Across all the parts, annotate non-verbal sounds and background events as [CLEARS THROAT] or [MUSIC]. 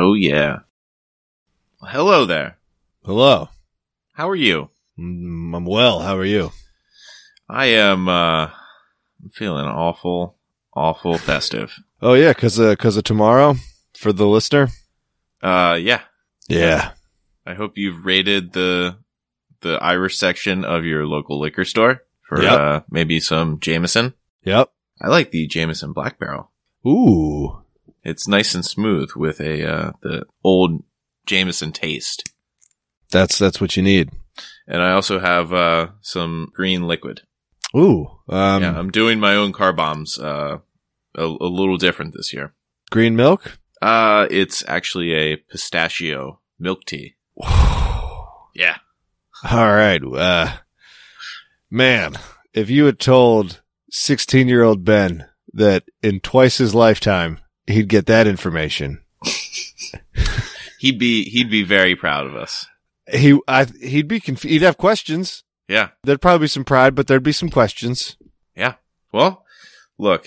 Oh, yeah. Well, hello there. Hello. How are you? Mm, I'm well. How are you? I am, uh, I'm feeling awful, awful festive. Oh yeah, cause of, cause of tomorrow for the listener. Uh, yeah. Yeah. I hope you've rated the, the Irish section of your local liquor store for, Yep. uh, maybe some Jameson. Yep. I like the Jameson Black Barrel. Ooh. It's nice and smooth with a, uh, the old Jameson taste. That's that's what you need. And I also have, uh, some green liquid. Ooh. Um, yeah, I'm doing my own car bombs, uh, a, a little different this year. green milk. Uh, it's actually a pistachio milk tea. Yeah. All right. Uh, man, if you had told 16 year old Ben that in twice his lifetime he'd get that information, [LAUGHS] He'd be, he'd be very proud of us. he, I, he'd be conf- he'd have questions. Yeah. There'd probably be some pride, but there'd be some questions. Yeah. Well, look,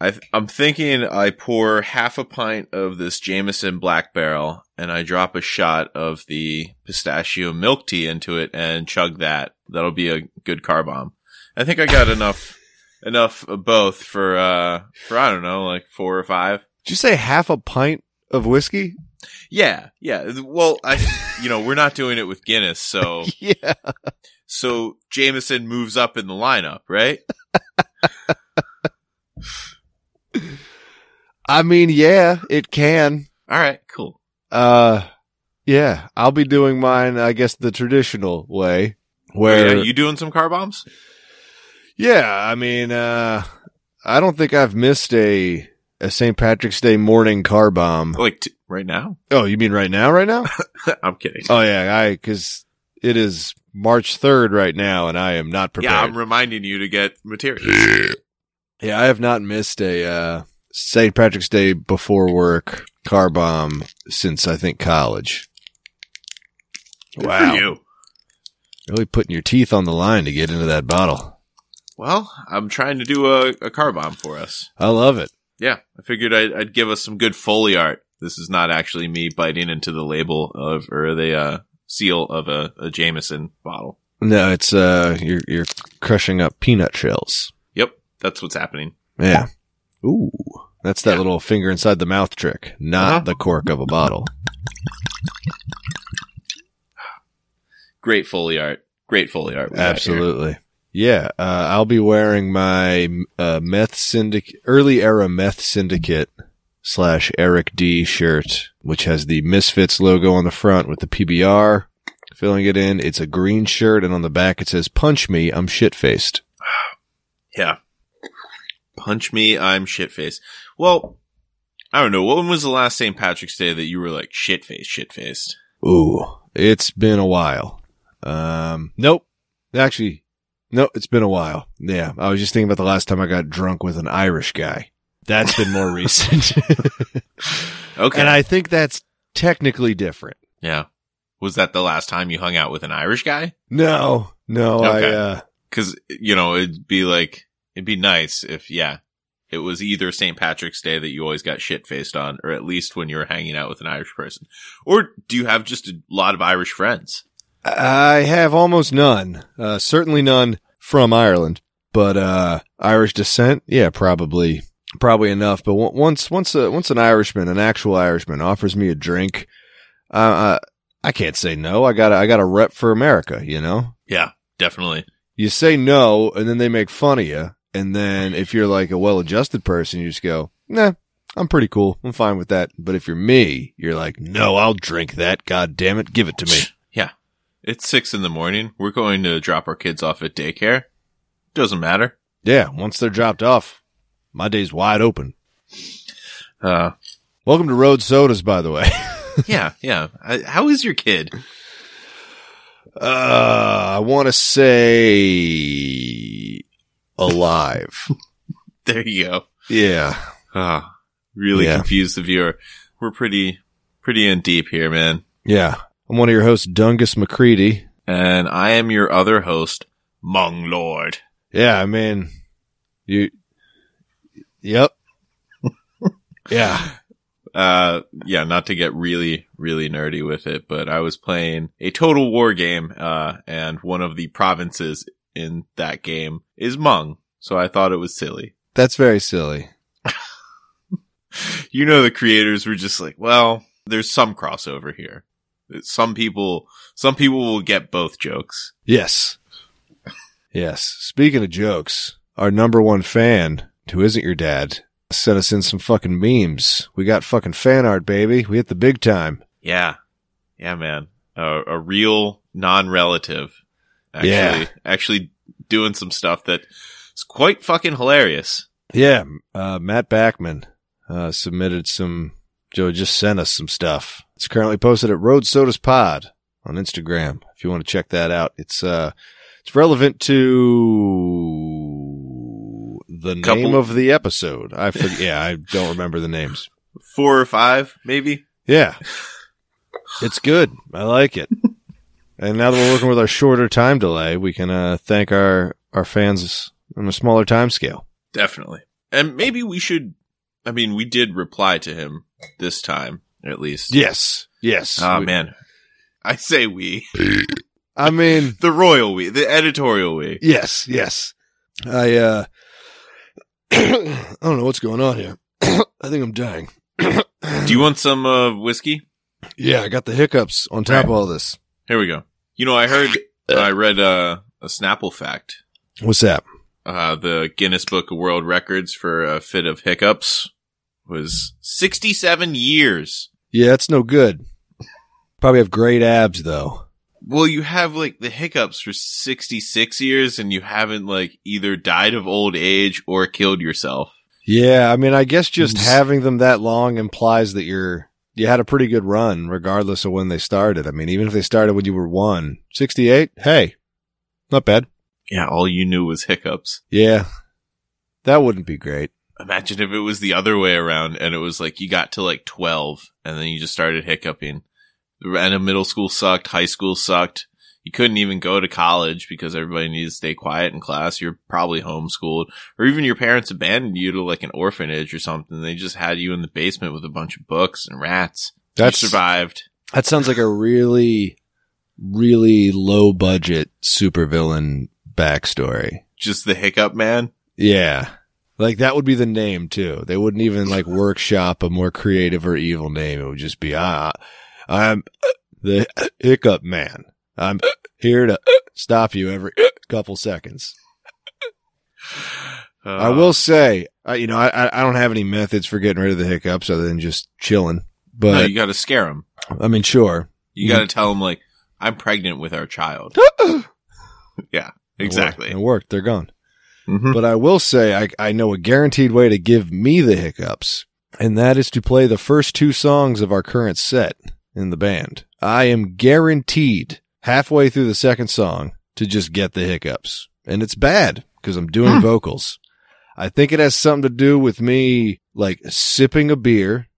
I, I'm thinking I pour half a pint of this Jameson Black Barrel and I drop a shot of the pistachio milk tea into it and chug that. That'll be a good car bomb. I think I got enough, enough of both for, uh, for, I don't know, like four or five. Did you say half a pint of whiskey? Yeah. Yeah. Well, I, [LAUGHS] you know, we're not doing it with Guinness. So, [LAUGHS] Yeah. so Jameson moves up in the lineup, right? I mean, yeah, it can. All right. Cool. Uh, yeah, I'll be doing mine, I guess, the traditional way where, Oh, yeah, you doing some car bombs? yeah, I mean, uh, I don't think I've missed a, a St. Patrick's Day morning car bomb. Like t- right now? Oh, you mean right now, right now? [LAUGHS] I'm kidding. oh yeah, I, cause it is March 3rd right now and I am not prepared. Yeah, I'm reminding you to get materials. Yeah, I have not missed a uh, St. Patrick's Day before work car bomb since I think college. Good for you. Really putting your teeth on the line to get into that bottle. Well, I'm trying to do a, a car bomb for us. I love it. Yeah, I figured I'd, I'd give us some good foley art. This is not actually me biting into the label of or the uh, seal of a, a Jameson bottle. No, it's uh you're you're crushing up peanut shells. Yep, that's what's happening. Yeah. Ooh. That's that Yeah. little finger inside the mouth trick, not Uh-huh. the cork of a bottle. Great foley art. Great foley art. we got here. Absolutely. Yeah, uh, I'll be wearing my uh, meth syndicate, early era meth syndicate slash Eric D shirt, which has the Misfits logo on the front with the PBR filling it in. It's a green shirt, and on the back it says "Punch me, I'm shit faced." [SIGHS] Yeah. Punch me, I'm shit faced. Well, I don't know. When was the last St. Patrick's Day that you were like shit faced, shit faced? Ooh, it's been a while. Um, nope. Actually, no, it's been a while. Yeah, I was just thinking about the last time I got drunk with an Irish guy. That's been more recent. [LAUGHS] Okay. And I think that's technically different. yeah. Was that the last time you hung out with an Irish guy? No, no, Okay. I, uh, Cause, you know, it'd be like, it'd be nice if, yeah, it was either St. Patrick's Day that you always got shit faced on, or at least when you were hanging out with an Irish person. Or do you have just a lot of Irish friends? I have almost none. Uh, certainly none from Ireland, but, uh, Irish descent. Yeah, probably, probably enough. But on- once, once, uh, once an Irishman, an actual Irishman offers me a drink, uh, uh, I can't say no. I got I got to rep for America, you know? Yeah, definitely. You say no and then they make fun of you. And then if you're like a well-adjusted person, you just go, nah, I'm pretty cool. I'm fine with that. But if you're me, you're like, no, I'll drink that. God damn it. Give it to me. [LAUGHS] It's six in the morning. We're going to drop our kids off at daycare. Doesn't matter. Yeah. Once they're dropped off, my day's wide open. Uh, Welcome to Road Sodas, by the way. [LAUGHS] yeah, yeah. I, how is your kid? Uh, I want to say alive. [LAUGHS] There you go. yeah. Ah, really Yeah. confused the viewer. We're pretty, pretty in deep here, man. Yeah. I'm one of your hosts, Dungus McCready. And I am your other host, Mung Lord. Yeah, I mean, you, yep. [LAUGHS] yeah. uh, yeah, not to get really, really nerdy with it, but I was playing a total war game, uh, and one of the provinces in that game is Mung. So I thought it was silly. That's very silly. [LAUGHS] You know, the creators were just like, well, there's some crossover here. Some people, some people will get both jokes. Yes. Yes. Speaking of jokes, our number one fan, who isn't your dad, sent us in some fucking memes. We got fucking fan art, baby. We hit the big time. Yeah. Yeah, man. A, a real non-relative. Actually, Yeah. actually doing some stuff that is quite fucking hilarious. Yeah. Uh, Matt Backman, uh, submitted some, Joe just sent us some stuff. It's currently posted at Road Sodas Pod on Instagram. If you want to check that out, it's, uh, it's relevant to the name of the episode. I forget. yeah, I don't remember the names. [LAUGHS] Four or five, maybe. Yeah. It's good. I like it. and now that we're working with our shorter time delay, we can uh, thank our, our fans on a smaller time scale. Definitely. And maybe we should, I mean, we did reply to him this time, at least. Yes. Yes. Oh We- man. I say we. I mean, [LAUGHS] The royal we. The editorial we. yes, yes. I, uh, [CLEARS THROAT] I don't know what's going on here. [CLEARS THROAT] I think I'm dying. Do you want some, uh, whiskey? Yeah, I got the hiccups on top of all this. Here we go. You know, I heard, I read, uh, a Snapple fact. What's that? Uh, the Guinness Book of World Records for a fit of hiccups was 67 years. Yeah, it's no good. Probably have great abs though. Well, you have like the hiccups for 66 years and you haven't like either died of old age or killed yourself. Yeah, I mean, I guess just Mm. having them that long implies that you're you had a pretty good run, regardless of when they started. I mean, even if they started when you were one, 68, hey, not bad. Yeah, all you knew was hiccups. Yeah, that wouldn't be great. Imagine if it was the other way around and it was like you got to like 12 and then you just started hiccuping. And middle school sucked, high school sucked. You couldn't even go to college because everybody needed to stay quiet in class. You're probably homeschooled or even your parents abandoned you to like an orphanage or something. They just had you in the basement with a bunch of books and rats. That survived. that sounds like a really, really low budget supervillain backstory. Just the hiccup man. Yeah. Like that would be the name too. They wouldn't even like [LAUGHS] workshop a more creative or evil name. It would just be, ah, I'm the hiccup man. I'm here to stop you every couple seconds. Uh, I will say, you know, I, I- don't have any methods for getting rid of the hiccups other than just chilling. no, But you got to scare them. I mean, sure. You got to tell them like, I'm pregnant with our child. [GASPS] yeah, exactly. It worked. They're gone. Mhm. But I will say I, I know a guaranteed way to give me the hiccups, and that is to play the first two songs of our current set in the band. I am guaranteed halfway through the second song to just get the hiccups. And it's bad because I'm doing vocals. I think it has something to do with me like sipping a beer,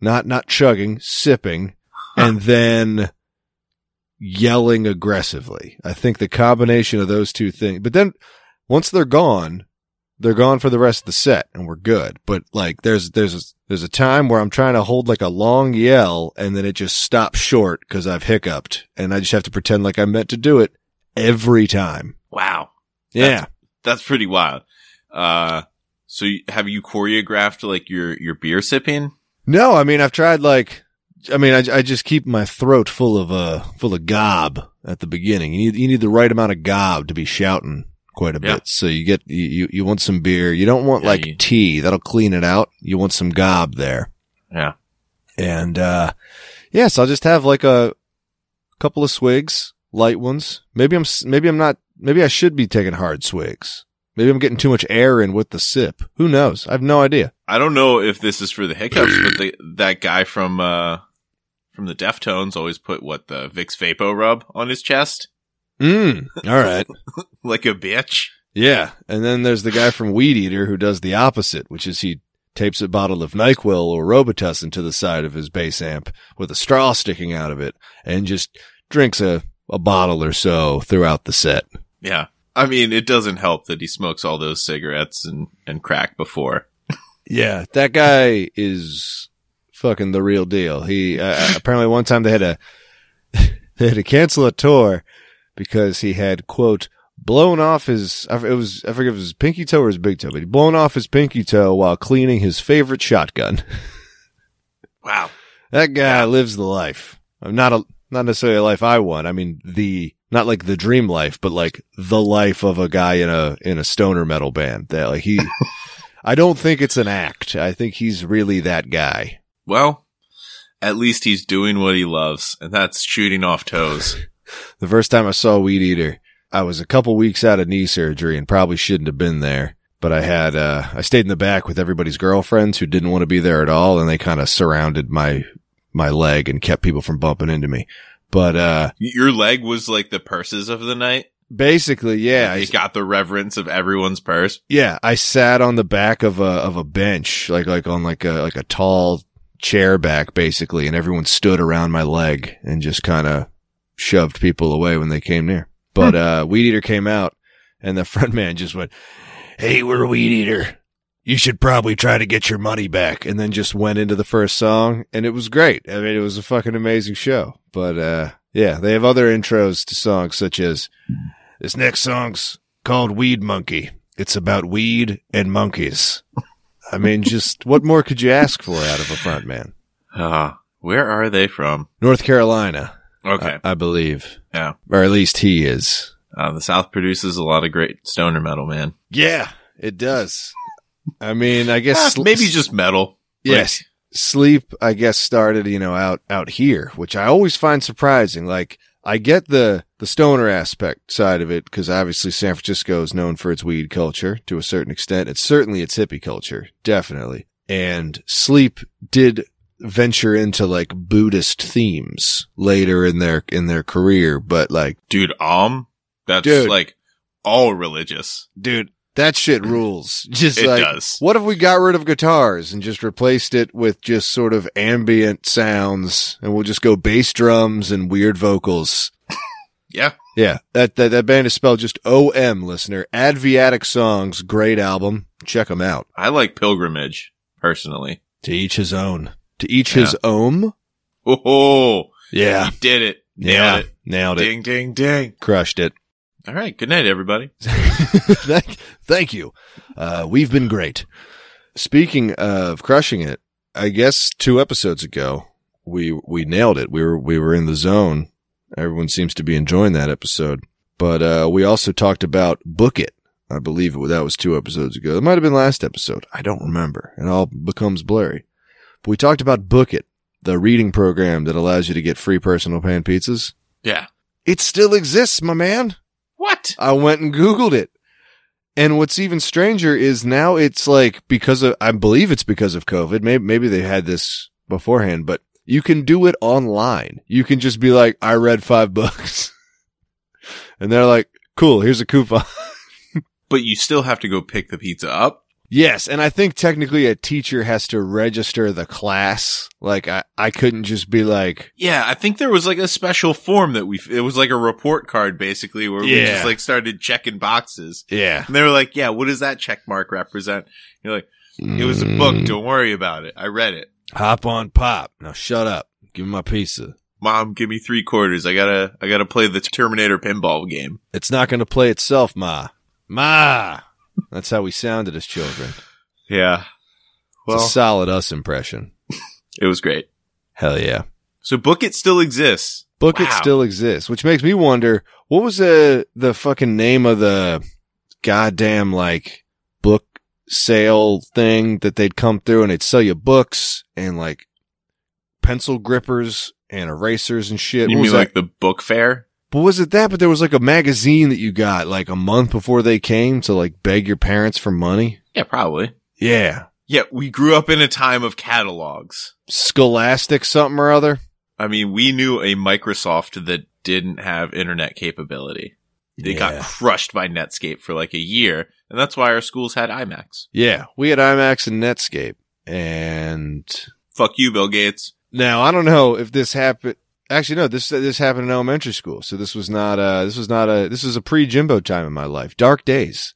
not, not chugging, sipping, and then yelling aggressively. I think the combination of those two things, but then once they're gone, they're gone for the rest of the set and we're good. But like there's, there's, a, there's a time where I'm trying to hold like a long yell and then it just stops short because I've hiccuped and I just have to pretend like I meant to do it every time. Wow. Yeah. That's pretty wild. Uh, so have you choreographed like your, your beer sipping? No, I mean, I've tried like, I mean, I, I just keep my throat full of, uh, full of gob at the beginning. You need, you need the right amount of gob to be shouting quite a Yeah. bit. So you get, you, you, want some beer. You don't want Yeah, like you- tea. That'll clean it out. You want some gob there. Yeah. And, uh, yes, I'll just have like a couple of swigs, light ones. Maybe I'm, maybe I'm not, maybe I should be taking hard swigs. Maybe I'm getting too much air in with the sip. Who knows? I have no idea. I don't know if this is for the hiccups, but the, [CLEARS THROAT] that guy from, uh, from the Deftones always put what the Vicks VapoRub on his chest Mm. All right. [LAUGHS] like a bitch. Yeah. And then there's the guy from Weedeater who does the opposite, which is he tapes a bottle of NyQuil or Robitussin to the side of his bass amp with a straw sticking out of it and just drinks a, a bottle or so throughout the set. Yeah. I mean, it doesn't help that he smokes all those cigarettes and, and crack before. [LAUGHS] Yeah. That guy is fucking the real deal. He uh, apparently one time they had to [LAUGHS] they had to cancel a tour because he had quote blown off his it was I forget if it was his pinky toe or his big toe, but he blown off his pinky toe while cleaning his favorite shotgun. [LAUGHS] Wow. That guy lives the life. I'm Not a not necessarily a life I want. I mean the not like the dream life, but like the life of a guy in a in a stoner metal band. That like he [LAUGHS] I don't think it's an act. I think he's really that guy. Well, at least he's doing what he loves, and that's shooting off toes. [LAUGHS] The first time I saw Weedeater, I was a couple weeks out of knee surgery and probably shouldn't have been there. But I had, uh, I stayed in the back with everybody's girlfriends who didn't want to be there at all. And they kind of surrounded my, my leg and kept people from bumping into me. But, uh, Your leg was like the purses of the night. basically, yeah, you I, got the reverence of everyone's purse. yeah, I sat on the back of a, of a bench, like, like on like a, like a tall chair back basically. And everyone stood around my leg and just kind of shoved people away when they came near. But, uh, Weedeater came out and the [LAUGHS] front man just went, Hey, we're Weedeater. You should probably try to get your money back. And then just went into the first song and it was great. I mean, it was a fucking amazing show. But, uh, yeah, they have other intros to songs such as this next song's called Weed Monkey. It's about weed and monkeys. I mean, [LAUGHS] just what more could you ask for out of a front man? Ah, where are they from? North Carolina, Okay. I, I believe. Yeah. Or at least he is. Uh, the South produces a lot of great stoner metal, man. Yeah, it does. I mean, I guess Ah, sl- maybe just metal. yes. Sleep, I guess, started, you know, out, out here, which I always find surprising. Like, I get the, the stoner aspect side of it, because obviously San Francisco is known for its weed culture to a certain extent. It's certainly its hippie culture, definitely. And Sleep did venture into like Buddhist themes later in their, in their career, but like, Dude, Om, that's Dude. like all religious. dude, that shit mm. rules. [LAUGHS] Just It like, does. what if we got rid of guitars and just replaced it with just sort of ambient sounds and we'll just go bass drums and weird vocals? [LAUGHS] Yeah. Yeah, that, that, that band is spelled just O-M, listener. Advaitic Songs, great album. Check them out. I like Pilgrimage, personally. To each his own. To each his own? Oh, Yeah. did it. Nailed yeah. it. Nailed it. Ding, ding, ding. Crushed it. All right. Good night, everybody. [LAUGHS] thank, thank you. Uh, we've been great. Speaking of crushing it, I guess two episodes ago, we, we nailed it. We were, we were in the zone. Everyone seems to be enjoying that episode, but, uh, we also talked about Book It. I believe it, that was two episodes ago. It might have been last episode. I don't remember. It all becomes blurry, but we talked about Book It, the reading program that allows you to get free personal pan pizzas. Yeah. It still exists, my man. What? I went and Googled it. And what's even stranger is now it's like because of, I believe it's because of COVID. Maybe, maybe they had this beforehand, but you can do it online. You can just be like, I read five [LAUGHS] books. and they're like, cool, here's a coupon. But you still have to go pick the pizza up. Yes. And I think technically a teacher has to register the class. Like I, I couldn't just be like, Yeah, I think there was like a special form that we, it was like a report card basically where we just like started checking boxes. yeah, And they were like, yeah, what does that check mark represent? You're like, it was a book. Mm, Don't worry about it. I read it. Hop on pop. Now shut up. Give me my pizza. Mom, give me three quarters. I gotta, I gotta play the Terminator pinball game. It's not going to play itself, Ma. Ma. That's how we sounded as children. Yeah. It's a solid us impression. it was great. Hell yeah. So Book It still exists. Book It still exists, which makes me wonder what was the the fucking name of the goddamn like book sale thing that they'd come through and they'd sell you books and like pencil grippers and erasers and shit. You What mean was like the book fair? But was it that? But there was like a magazine that you got like a month before they came to like beg your parents for money. Yeah, probably. Yeah. Yeah, we grew up in a time of catalogs. Scholastic something or other. I mean, we knew a Microsoft that didn't have internet capability. They got crushed by Netscape for like a year, and that's why our schools had iMacs. Yeah, we had iMacs and Netscape, and Fuck you, Bill Gates. now I don't know if this happened. Actually, no this this happened in elementary school, so this was not uh this was not a this was a pre Jimbo time in my life, dark days.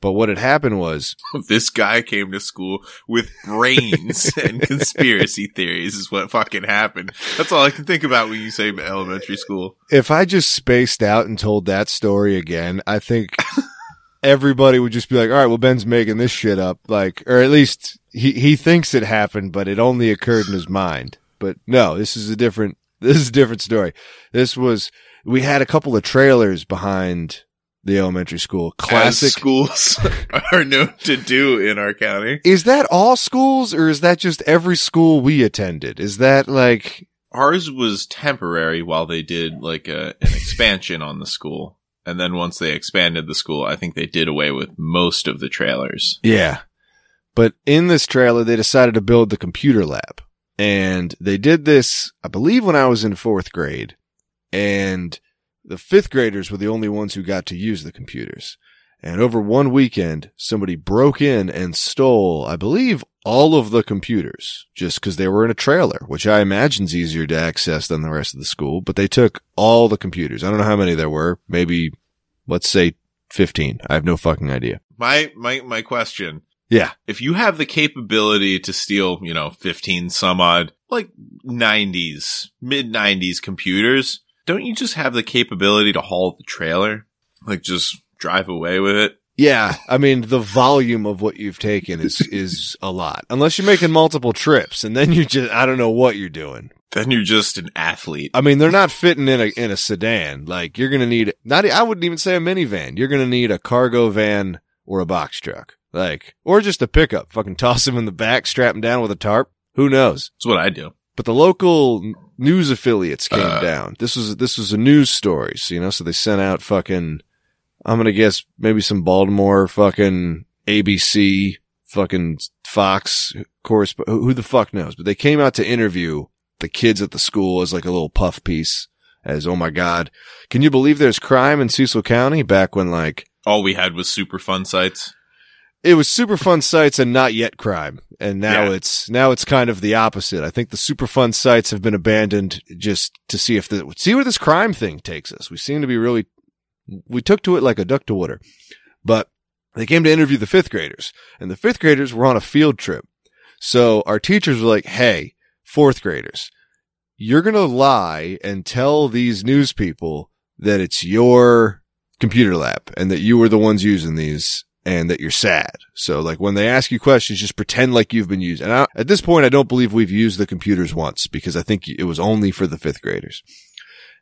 But what had happened was [LAUGHS] This guy came to school with brains [LAUGHS] and conspiracy theories is what fucking happened. That's all I can think about when you say elementary school. if I just spaced out and told that story again, I think [LAUGHS] everybody would just be like, all right, well, Ben's making this shit up. Like, or at least he, he thinks it happened, but it only occurred in his mind. But no, this is a different, this is a different story. This was, we had a couple of trailers behind the elementary school. Classic. As schools [LAUGHS] are known to do in our county. is that all schools or is that just every school we attended? Is that like, Ours was temporary while they did like a, an expansion on the school. And then once they expanded the school, I think they did away with most of the trailers. Yeah. But in this trailer, they decided to build the computer lab. And they did this, I believe, when I was in fourth grade. And the fifth graders were the only ones who got to use the computers. And over one weekend, somebody broke in and stole, I believe, all of the computers just because they were in a trailer, which I imagine is easier to access than the rest of the school. But they took all the computers. I don't know how many there were. Maybe, let's say 15. I have no fucking idea. My, my, my question. Yeah. If you have the capability to steal, you know, 15 some odd, like 90s, mid 90s computers, don't you just have the capability to haul the trailer? Like just drive away with it? Yeah, I mean the volume of what you've taken is [LAUGHS] is a lot. Unless you're making multiple trips, and then you just I don't know what you're doing. Then you're just an athlete. I mean they're not fitting in a in a sedan. Like you're gonna need not I wouldn't even say a minivan. You're gonna need a cargo van or a box truck, like or just a pickup. Fucking toss him in the back, strap him down with a tarp. Who knows? That's what I do. But the local news affiliates came Uh. down. This was this was a news story, so, you know. So they sent out fucking. I'm gonna guess maybe some Baltimore fucking ABC fucking Fox correspond. Who who the fuck knows? But they came out to interview the kids at the school as like a little puff piece. As oh my god, can you believe there's crime in Cecil County back when like All we had was Superfund sites. It was Superfund sites and not yet crime. And now Yeah. it's, now it's kind of the opposite. I think the Superfund sites have been abandoned just to see if the, see where this crime thing takes us. We seem to be really, we took to it like a duck to water, but they came to interview the fifth graders and the fifth graders were on a field trip. So our teachers were like, Hey, fourth graders, you're going to lie and tell these news people that it's your computer lab and that you were the ones using these and that you're sad. So like when they ask you questions, just pretend like you've been used. And I, at this point, I don't believe we've used the computers once because I think it was only for the fifth graders.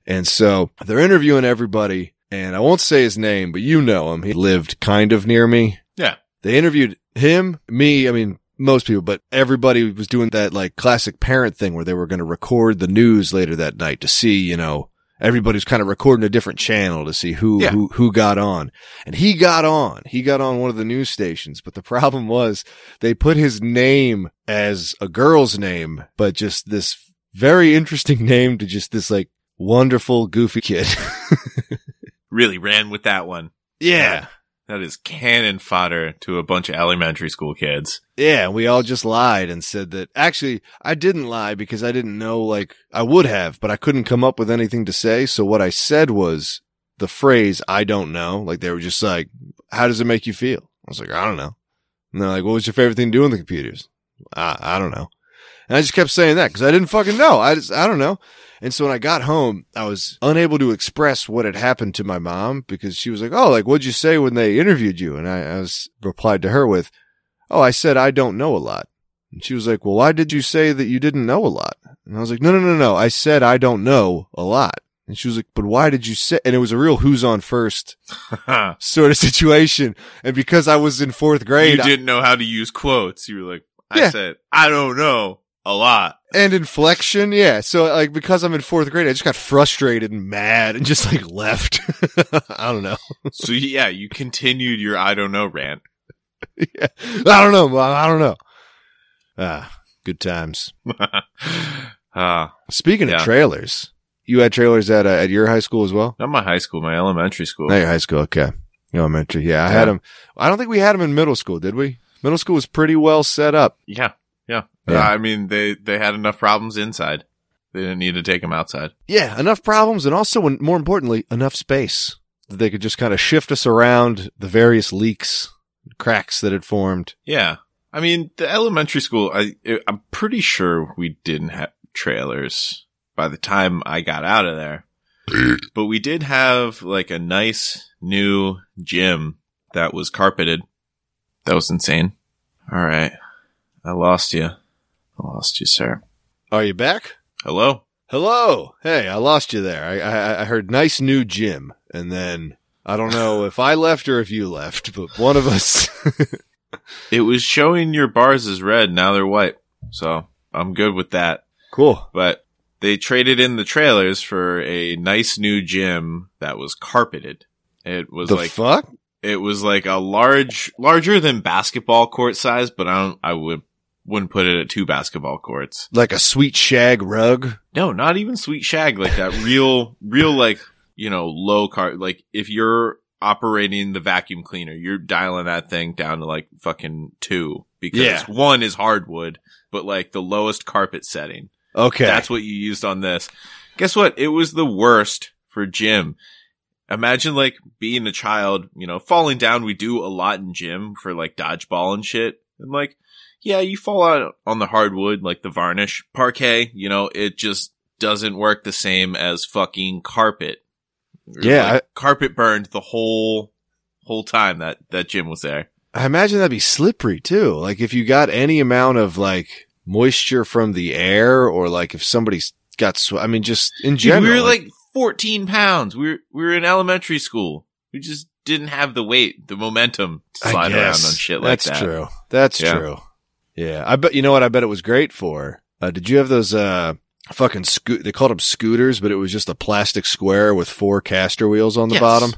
And so they're interviewing everybody and I won't say his name, but you know him. He lived kind of near me. Yeah. They interviewed him, me, I mean, most people, but everybody was doing that like classic parent thing where they were going to record the news later that night to see, you know, everybody's kind of recording a different channel to see who, Yeah. who, who got on. And he got on. He got on one of the news stations, but the [LAUGHS] problem was they put his name as a girl's name, but just this very interesting [LAUGHS] name to just this like wonderful, goofy kid. [LAUGHS] Really ran with that one. yeah. That is cannon fodder to a bunch of elementary school kids. Yeah, we all just lied and said that. Actually, I didn't lie because I didn't know, like, I would have, but I couldn't come up with anything to say. So what I said was the phrase, I don't know. Like, they were just like, how does it make you feel? I was like, I don't know. And they're like, what was your favorite thing to do on the computers? I, I don't know. And I just kept saying that because I didn't fucking know. I just, I don't know. And so when I got home, I was unable to express what had happened to my mom because she was like, Oh, like, what'd you say when they interviewed you? And I, I was replied to her with, Oh, I said, I don't know a lot. And she was like, Well, why did you say that you didn't know a lot? And I was like, No, no, no, no. I said, I don't know a lot. And she was like, But why did you say? And it was a real who's on first [LAUGHS] sort of situation. And because I was in fourth grade I- didn't know how to use quotes. You were like, I Yeah. said, I don't know a lot. and inflection, yeah. So like, because I'm in fourth grade, I just got frustrated and mad and just like left. [LAUGHS] I don't know. [LAUGHS] So yeah, you continued your I don't know rant. yeah. I don't know. I don't know. Ah, good times. [LAUGHS] Ah, Speaking Yeah. of trailers, you had trailers at uh, at your high school as well. not my high school, my elementary school. Not your high school, okay. Elementary, yeah. I Yeah. had them. I don't think we had them in middle school, did we? Middle school was pretty well set up. Yeah, yeah. I mean, they they had enough problems inside. They didn't need to take them outside. Yeah, enough problems, and also, and more importantly, enough space that they could just kind of shift us around the various leaks cracks that had formed. Yeah. I mean, the elementary school, I, I'm pretty sure we didn't have trailers by the time I got out of there. [CLEARS THROAT] but we did have like a nice new gym that was carpeted. That was insane. All right. I lost you. I lost you, sir. Are you back? Hello? Hello. Hey, I lost you there. I, I, I heard nice new gym and then I don't know if I left or if you left, but one of us. [LAUGHS] it was showing your bars as red. Now they're white. So I'm good with that. Cool. But they traded in the trailers for a nice new gym that was carpeted. It was the like fuck? it was like a large, larger than basketball court size, but I don't, I would, wouldn't put it at two basketball courts. Like a sweet shag rug? No, not even sweet shag, like that real, [LAUGHS] real, like, you know, low car, like if you're operating the vacuum cleaner, you're dialing that thing down to like fucking two because Yeah. one is hardwood, but like the lowest carpet setting. Okay. That's what you used on this. Guess what? It was the worst for gym Imagine like being a child, you know, falling down. We do a lot in gym for like dodgeball and shit. And like, yeah, you fall out on the hardwood, like the varnish parquet, you know, it just doesn't work the same as fucking carpet. Yeah, Like, carpet burned the whole, whole time that, that gym was there. I imagine that'd be slippery too. Like if you got any amount of like moisture from the air or like if somebody's got, sw- I mean, just in Dude, general. we were like 14 pounds. We were, we were in elementary school. We just didn't have the weight, the momentum to slide around on shit like That's that. That's true. That's Yeah. true. Yeah. I bet, you know what I bet it was great for? Uh, did you have those, uh, fucking scoot, they called them scooters, but it was just a plastic square with four caster wheels on the Yes. bottom.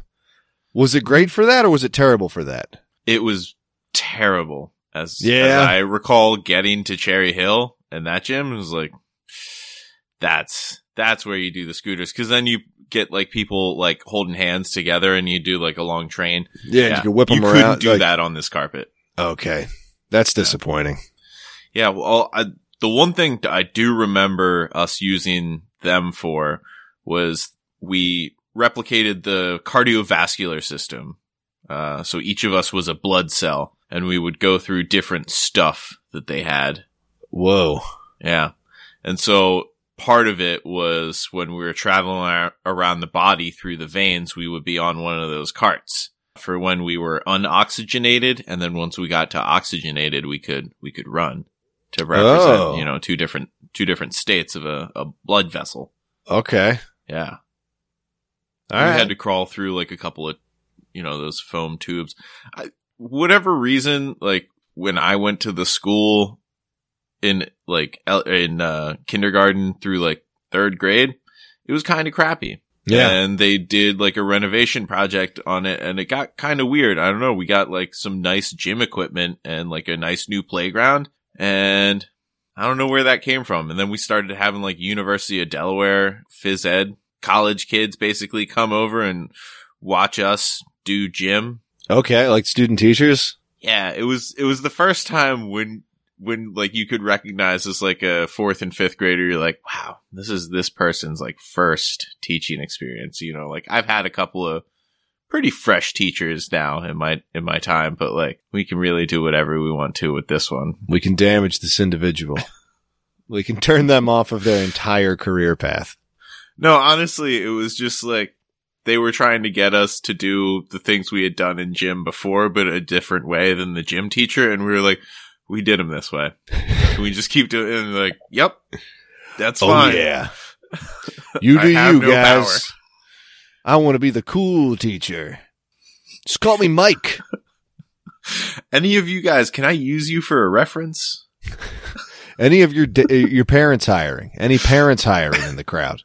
Was it great for that or was it terrible for that? It was terrible. As, Yeah. as I recall getting to Cherry Hill and that gym was like, that's, that's where you do the scooters. Cause then you get like people like holding hands together and you do like a long train. Yeah. You can whip them you couldn't around. do like- that on this carpet. Okay. That's disappointing. Yeah, well, I, the one thing I do remember us using them for was we replicated the cardiovascular system. Uh, so each of us was a blood cell and we would go through different stuff that they had. Whoa. Yeah. And so part of it was when we were traveling ar- around the body through the veins, we would be on one of those carts for when we were unoxygenated. And then once we got to oxygenated, we could, we could run to represent, Oh. you know, two different, two different states of a, a blood vessel. Okay. Yeah. All we right. had to crawl through like a couple of, you know, those foam tubes. I, whatever reason, like when I went to the school in like in uh, kindergarten through like third grade, it was kind of crappy. Yeah. And they did like a renovation project on it and it got kind of weird. I don't know. We got like some nice gym equipment and like a nice new playground and I don't know where that came from. And then we started having like University of Delaware phys ed college kids basically come over and watch us do gym. Okay. Like student teachers. Yeah, it was it was the first time when when like you could recognize as like a fourth and fifth grader, you're like, wow, this is this person's like first teaching experience. You know, like I've had a couple of pretty fresh teachers now in my in my time, but like we can really do whatever we want to with this one. We can damage this individual. [LAUGHS] we can turn them off of their entire career path. No, honestly, it was just like they were trying to get us to do the things we had done in gym before, but a different way than the gym teacher. And we were like, we did them this way. Can [LAUGHS] we just keep doing it? And like, yep, that's fine. Oh yeah. [LAUGHS] You do you no guys. I want to be the cool teacher. Just call me Mike. [LAUGHS] Any of you guys, can I use you for a reference? Any of your uh, your parents hiring? Any parents hiring in the crowd?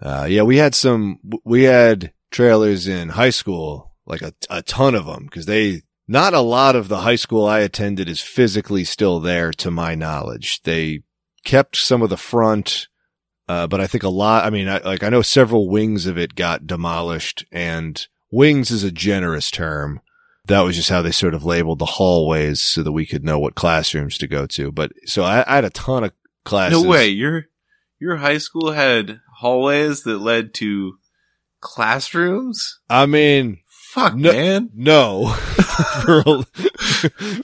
Uh, yeah, we had some. We had trailers in high school, like a, a ton of them, because they. Not a lot of the high school I attended is physically still there, to my knowledge. They kept some of the front, uh, but I think a lot. I mean, I, like I know several wings of it got demolished, and wings is a generous term. That was just how they sort of labeled the hallways so that we could know what classrooms to go to. But so I, I had a ton of classes. No way. Your your high school had hallways that led to classrooms? I mean, Fuck, No- man. no. [LAUGHS] for, a, [LAUGHS]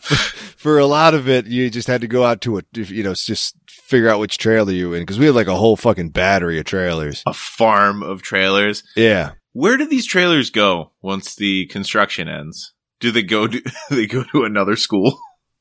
for a lot of it, you just had to go out to a, you know, just figure out which trailer you were in because we had like a whole fucking battery of trailers. A farm of trailers. Yeah. Where do these trailers go once the construction ends? Do they go to, [LAUGHS] they go to another school?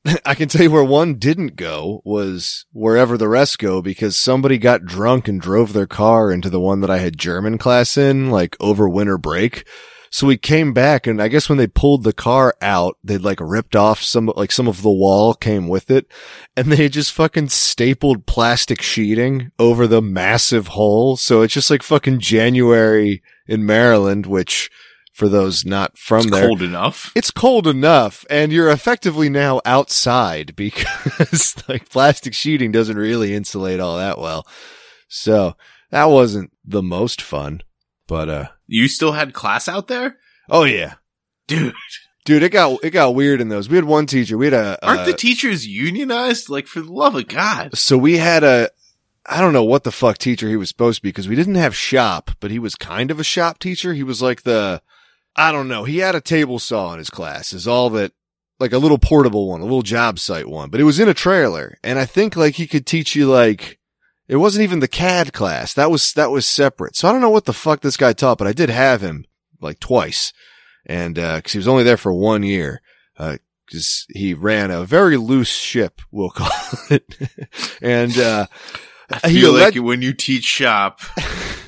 [LAUGHS] I can tell you where one didn't go was wherever the rest go because somebody got drunk and drove their car into the one that I had German class in, like over winter break. So we came back and I guess when they pulled the car out, they'd like ripped off some, like some of the wall came with it and they just fucking stapled plastic sheeting over the massive hole. So it's just like fucking January in Maryland, which for those not from It's there. cold enough. It's cold enough and you're effectively now outside [LAUGHS] because like plastic sheeting doesn't really insulate all that well. So that wasn't the most fun, but, uh, You still had class out there? oh yeah. Dude, Dude, it got, it got weird in those. We had one teacher. We had a, aren't uh, the teachers unionized? Like, for the love of God. so we had a, I don't know what the fuck teacher he was supposed to be because we didn't have shop, but he was kind of a shop teacher. He was like the, I don't know. He had a table saw in his class is all that, like a little portable one, a little job site one, but it was in a trailer. And I think like he could teach you like, it wasn't even the CAD class. That was, that was separate. So I don't know what the fuck this guy taught, but I did have him like twice. And, uh, cause he was only there for one year. Uh, cause he ran a very loose ship, we'll [LAUGHS] call it. and, uh, I feel like when you teach shop,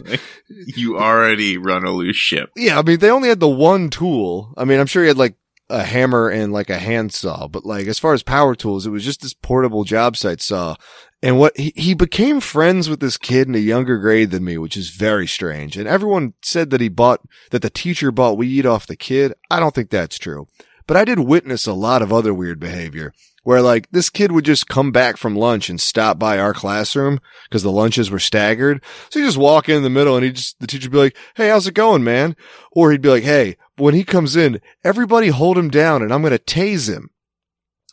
like, [LAUGHS] you already run a loose ship. Yeah, I mean, they only had the one tool. I mean, I'm sure he had like a hammer and like a handsaw, but like as far as power tools, it was just this portable job site saw. And what he, he became friends with this kid in a younger grade than me, which is very strange. And everyone said that he bought, that the teacher bought weed off the kid. I don't think that's true, but I did witness a lot of other weird behavior where like this kid would just come back from lunch and stop by our classroom because the lunches were staggered. So he'd just walk in the middle and he just, the teacher would be like, Hey, how's it going, man? Or he'd be like, Hey, when he comes in, everybody hold him down and I'm going to tase him.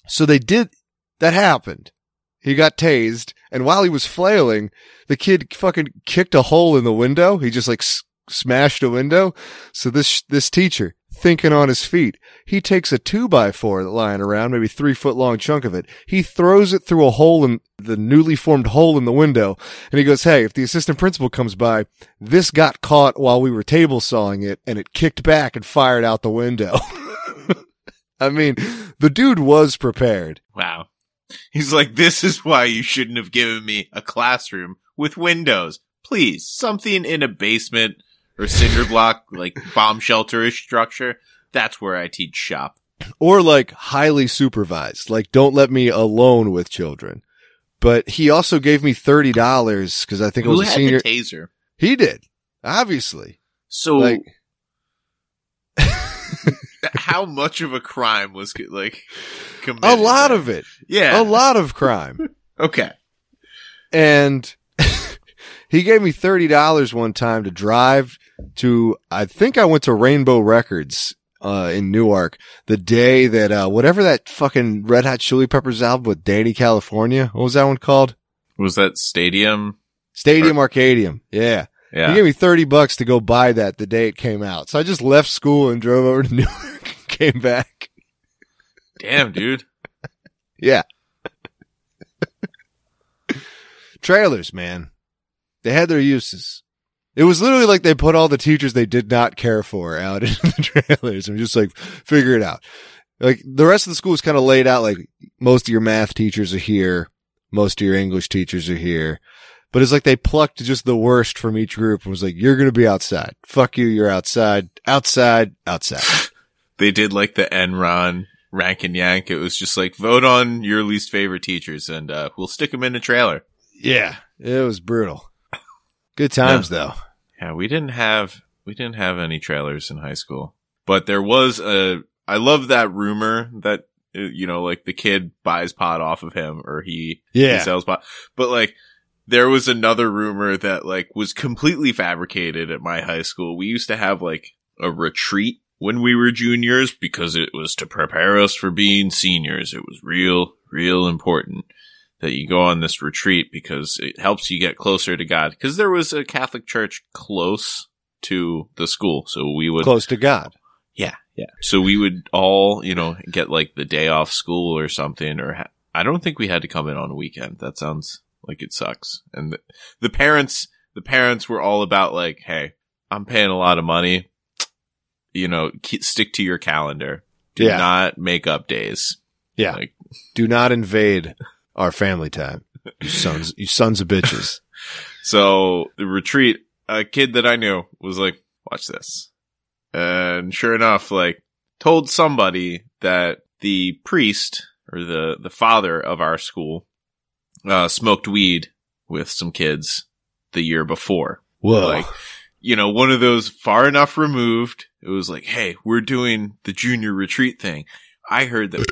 So they did, that happened. He got tased and while he was flailing, the kid fucking kicked a hole in the window. He just like s- smashed a window. So this, this teacher thinking on his feet, he takes a two by four lying around, maybe three foot long chunk of it. He throws it through a hole in the newly formed hole in the window. And he goes, Hey, if the assistant principal comes by, this got caught while we were table sawing it and it kicked back and fired out the window. [LAUGHS] I mean, the dude was prepared. Wow. He's like, this is why you shouldn't have given me a classroom with windows. Please, something in a basement or cinder block, like bomb shelter-ish structure. That's where I teach shop. or like highly supervised. Like don't let me alone with children. But he also gave me $30 because I think it was a senior. taser? he did. Obviously. So, Like, [LAUGHS] [LAUGHS] how much of a crime was like committed? a lot of it. yeah. A lot of crime. [LAUGHS] Okay. and [LAUGHS] he gave me $30 one time to drive to, I think I went to Rainbow Records, uh, in Newark the day that, uh, whatever that fucking Red Hot Chili Peppers album with Dani California, what was that one called? Was that stadium? Stadium Arcadium. Yeah. Yeah. He gave me 30 bucks to go buy that the day it came out. So I just left school and drove over to [LAUGHS] Newark and came back. Damn, dude. [LAUGHS] Yeah. [LAUGHS] Trailers, man. They had their uses. It was literally like they put all the teachers they did not care for out in the trailers and just like figure it out. Like the rest of the school is kind of laid out like most of your math teachers are here. Most of your English teachers are here. But it's like they plucked just the worst from each group and was like, you're going to be outside. Fuck you. You're outside, outside, outside. [LAUGHS] They did like the Enron rank and yank. It was just like vote on your least favorite teachers, and uh, we'll stick them in a trailer. yeah. It was brutal. Good times though. Yeah, we didn't have we didn't have any trailers in high school, but there was a. I love that rumor that uh, you know, like the kid buys pot off of him, or he he Yeah. sells pot. But like, there was another rumor that like was completely fabricated at my high school. We used to have like a retreat when we were juniors because it was to prepare us for being seniors. It was real, real important that you go on this retreat because it helps you get closer to God. Because there was a Catholic church close to the school, so we would Close to God. yeah, Yeah. So we would all, you know, get like the day off school or something, or ha- I don't think we had to come in on a weekend. That sounds like it sucks. And the, the parents, the parents were all about like, hey, I'm paying a lot of money. You know, keep, stick to your calendar. Do Yeah. not make up days. Yeah. Like, Do not invade our family time. You [LAUGHS] sons, you sons of bitches. [LAUGHS] So the retreat, a kid that I knew was like, watch this. And sure enough, like told somebody that the priest or the, the father of our school, uh, smoked weed with some kids the year before. Whoa. Like, you know, one of those far enough removed. It was like, Hey, we're doing the junior retreat thing. I heard that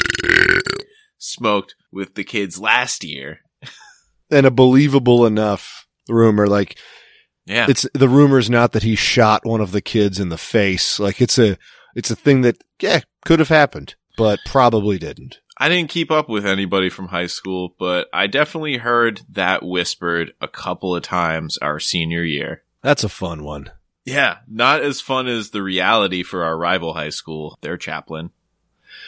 [LAUGHS] smoked with the kids last year. and a believable enough rumor. Like Yeah. it's the rumor's not that he shot one of the kids in the face. Like it's a it's a thing that yeah could have happened, but probably didn't. I didn't keep up with anybody from high school, but I definitely heard that whispered a couple of times our senior year. That's a fun one. Yeah, not as fun as the reality for our rival high school, their chaplain.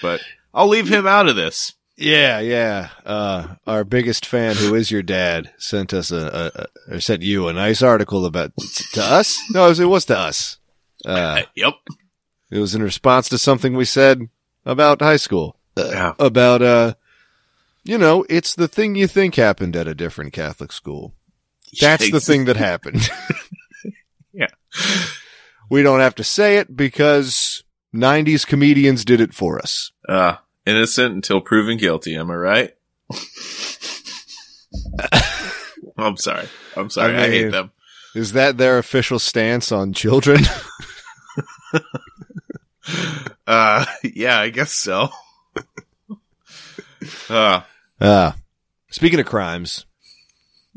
But I'll leave him out of this. Yeah, yeah. Uh, our biggest fan, who is your dad, sent us a, a, a or sent you a nice article about to us. No, it was, it was to us. Uh, yep. it was in response to something we said about high school. Yeah. About uh, you know, it's the thing you think happened at a different Catholic school. [LAUGHS] That's the thing that happened. [LAUGHS] Yeah. We don't have to say it because 90s comedians did it for us. Uh, innocent until proven guilty, am I right? [LAUGHS] I'm sorry. I'm sorry. I, I hate them. Is that their official stance on children? Uh, yeah, I guess so. Uh, uh, speaking of crimes,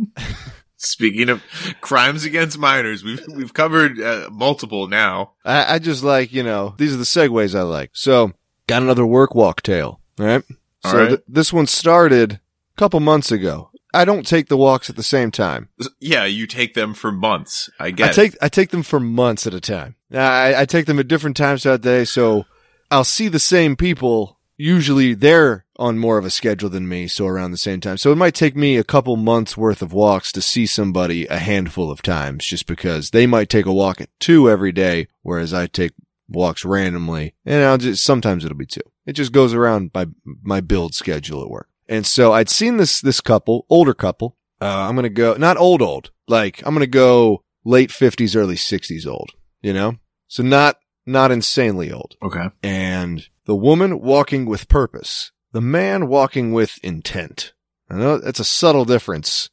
[LAUGHS] Speaking of crimes against minors, we've we've covered uh, multiple now. I, I just like, you know, these are the segues I like. So, got another work walk tale, right? All so, right. th- this one started a couple months ago. I don't take the walks at the same time. Yeah, you take them for months. I get I take I take them for months at a time. I, I take them at different times throughout the day, so I'll see the same people. Usually, they're on more of a schedule than me, so around the same time. So it might take me a couple months worth of walks to see somebody a handful of times, just because they might take a walk at two every day, whereas I take walks randomly, and I'll just sometimes it'll be two. It just goes around by my build schedule at work. And so I'd seen this this couple, older couple. Uh, I'm gonna go not old old, like I'm gonna go late fifties, early sixties old. You know, so not not insanely old. Okay. And the woman walking with purpose, the man walking with intent. I know that's a subtle difference,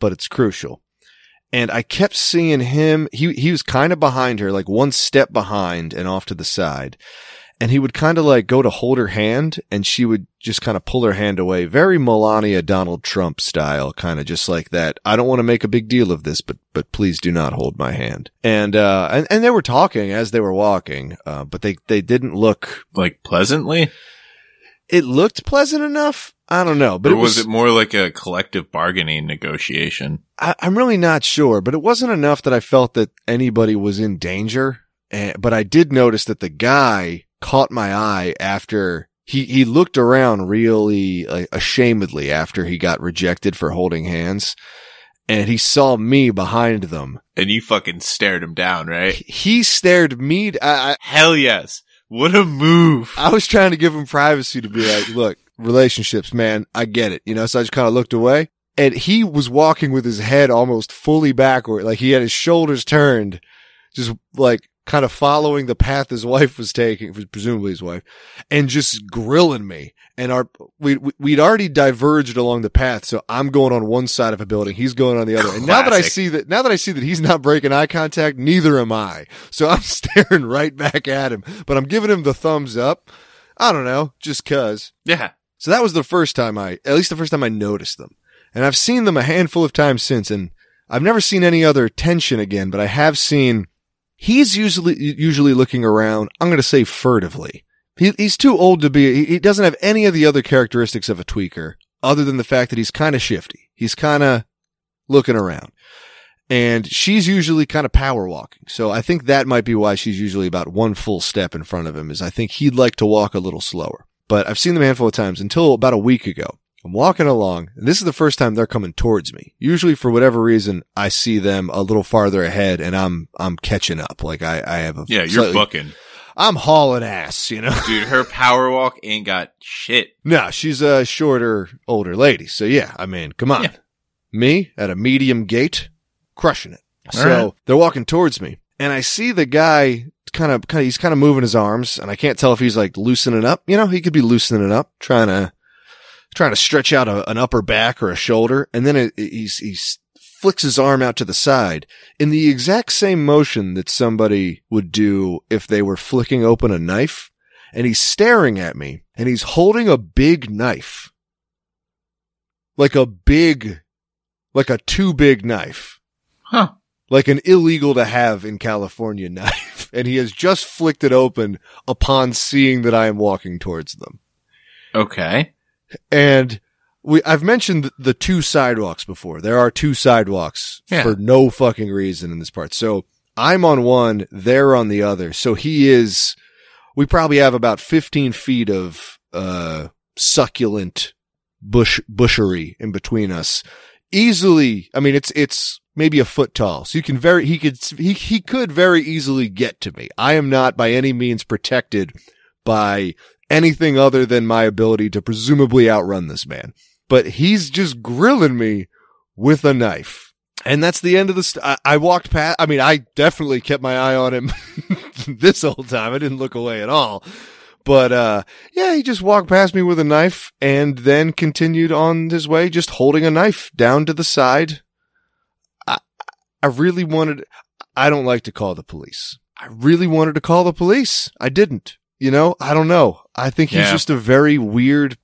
but it's crucial. And I kept seeing him. He he was kind of behind her, like one step behind and off to the side. And he would kind of like go to hold her hand and she would just kind of pull her hand away. Very Melania Donald Trump style, kind of just like that. I don't want to make a big deal of this, but, but please do not hold my hand. And, uh, and, and they were talking as they were walking, uh, but they, they didn't look, Like pleasantly, it looked pleasant enough. I don't know, but or it was, was, it more like a collective bargaining negotiation? I, I'm really not sure, but it wasn't enough that I felt that anybody was in danger. And, but I did notice that the guy caught my eye after he, he looked around really like, ashamedly after he got rejected for holding hands. And he saw me behind them. And you fucking stared him down, right? He stared me. I, I, Hell yes. What a move. I was trying to give him privacy to be like, look, relationships, man, I get it. You know, so I just kind of looked away and he was walking with his head almost fully backward. Like he had his shoulders turned, just like kind of following the path his wife was taking, presumably his wife, and just grilling me. And our, we, we- we'd already diverged along the path. So I'm going on one side of a building. He's going on the other. And now that I see that, now that I see that he's not breaking eye contact, neither am I. So I'm [LAUGHS] staring right back at him, but I'm giving him the thumbs up. I don't know, just cause. Yeah. So that was the first time I, at least the first time I noticed them. And I've seen them a handful of times since, and I've never seen any other tension again, but I have seen, he's usually, usually looking around, I'm going to say furtively. He, he's too old to be, he, doesn't have any of the other characteristics of a tweaker, other than the fact that he's kind of shifty. He's kind of looking around. and she's usually kind of power walking. So I think that might be why she's usually about one full step in front of him is I think he'd like to walk a little slower. But I've seen them a handful of times until about a week ago. I'm walking along and this is the first time they're coming towards me. Usually for whatever reason, I see them a little farther ahead and I'm, I'm catching up. Like I, I have a, Yeah, you're slightly- booking. I'm hauling ass, you know? Dude, her power walk ain't got shit. [LAUGHS] No, she's a shorter, older lady. So yeah, I mean, come on. Yeah. Me at a medium gait, crushing it. All so right. they're walking towards me and I see the guy kind of, kind of, he's kind of moving his arms and I can't tell if he's like loosening up. You know, he could be loosening up, trying to, trying to stretch out a, an upper back or a shoulder. And then it, it- he's, he's flicks his arm out to the side in the exact same motion that somebody would do if they were flicking open a knife. And he's staring at me and he's holding a big knife. Like a big, like a too big knife Huh. like an illegal to have in California [LAUGHS] knife. And he has just flicked it open upon seeing that I am walking towards them. Okay. And we, I've mentioned the two sidewalks before. There are two sidewalks Yeah. for no fucking reason in this part. So I'm on one, they're on the other. So he is, we probably have about 15 feet of, uh, succulent bush, bushery in between us. Easily, I mean, it's, it's maybe a foot tall. So you can very, he could, he, he could very easily get to me. I am not by any means protected by anything other than my ability to presumably outrun this man. But he's just grilling me with a knife. And that's the end of the, st- I, I walked past, I mean, I definitely kept my eye on him [LAUGHS] this whole time. I didn't look away at all. But, uh, yeah, he just walked past me with a knife and then continued on his way, just holding a knife down to the side. I, I really wanted, I don't like to call the police. I really wanted to call the police. I didn't. You know, I don't know. I think he's Yeah. just a very weird,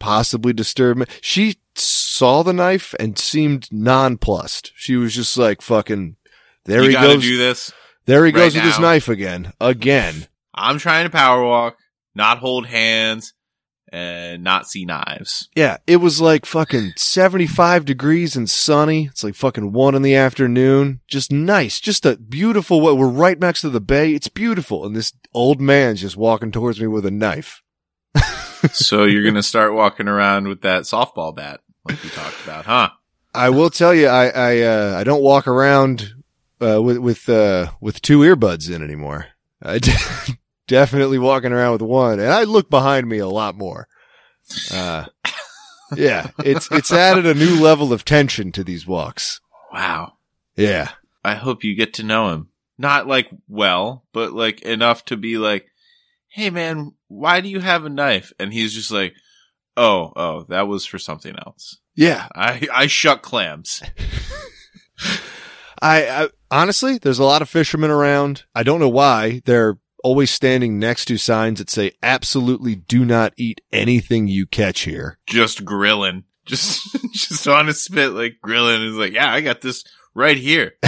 possibly disturbed. She saw the knife and seemed nonplussed. She was just like, fucking, there you he gotta goes. do this. there he right goes with his knife again. Again. I'm trying to power walk, not hold hands, and not see knives. Yeah, it was like fucking 75 degrees and sunny. It's like fucking one in the afternoon. Just nice. Just a beautiful way. We're right next to the bay. It's beautiful. And this old man's just walking towards me with a knife. [LAUGHS] so you're gonna start walking around with that softball bat, like we talked about, huh? I will tell you, I, I, uh, I don't walk around, uh, with, with, uh, with two earbuds in anymore. I [LAUGHS] d- definitely walking around with one and I look behind me a lot more. Uh, yeah, it's, it's added a new level of tension to these walks. Wow. Yeah. I hope you get to know him. Not like well, but like enough to be like, hey man, why do you have a knife? And he's just like, oh, oh, that was for something else. Yeah. I, I shuck clams. [LAUGHS] I, I honestly, there's a lot of fishermen around. I don't know why they're always standing next to signs that say absolutely do not eat anything you catch here. Just grilling. [LAUGHS] Just, just on a spit, like grilling is like, yeah, I got this right here. [LAUGHS]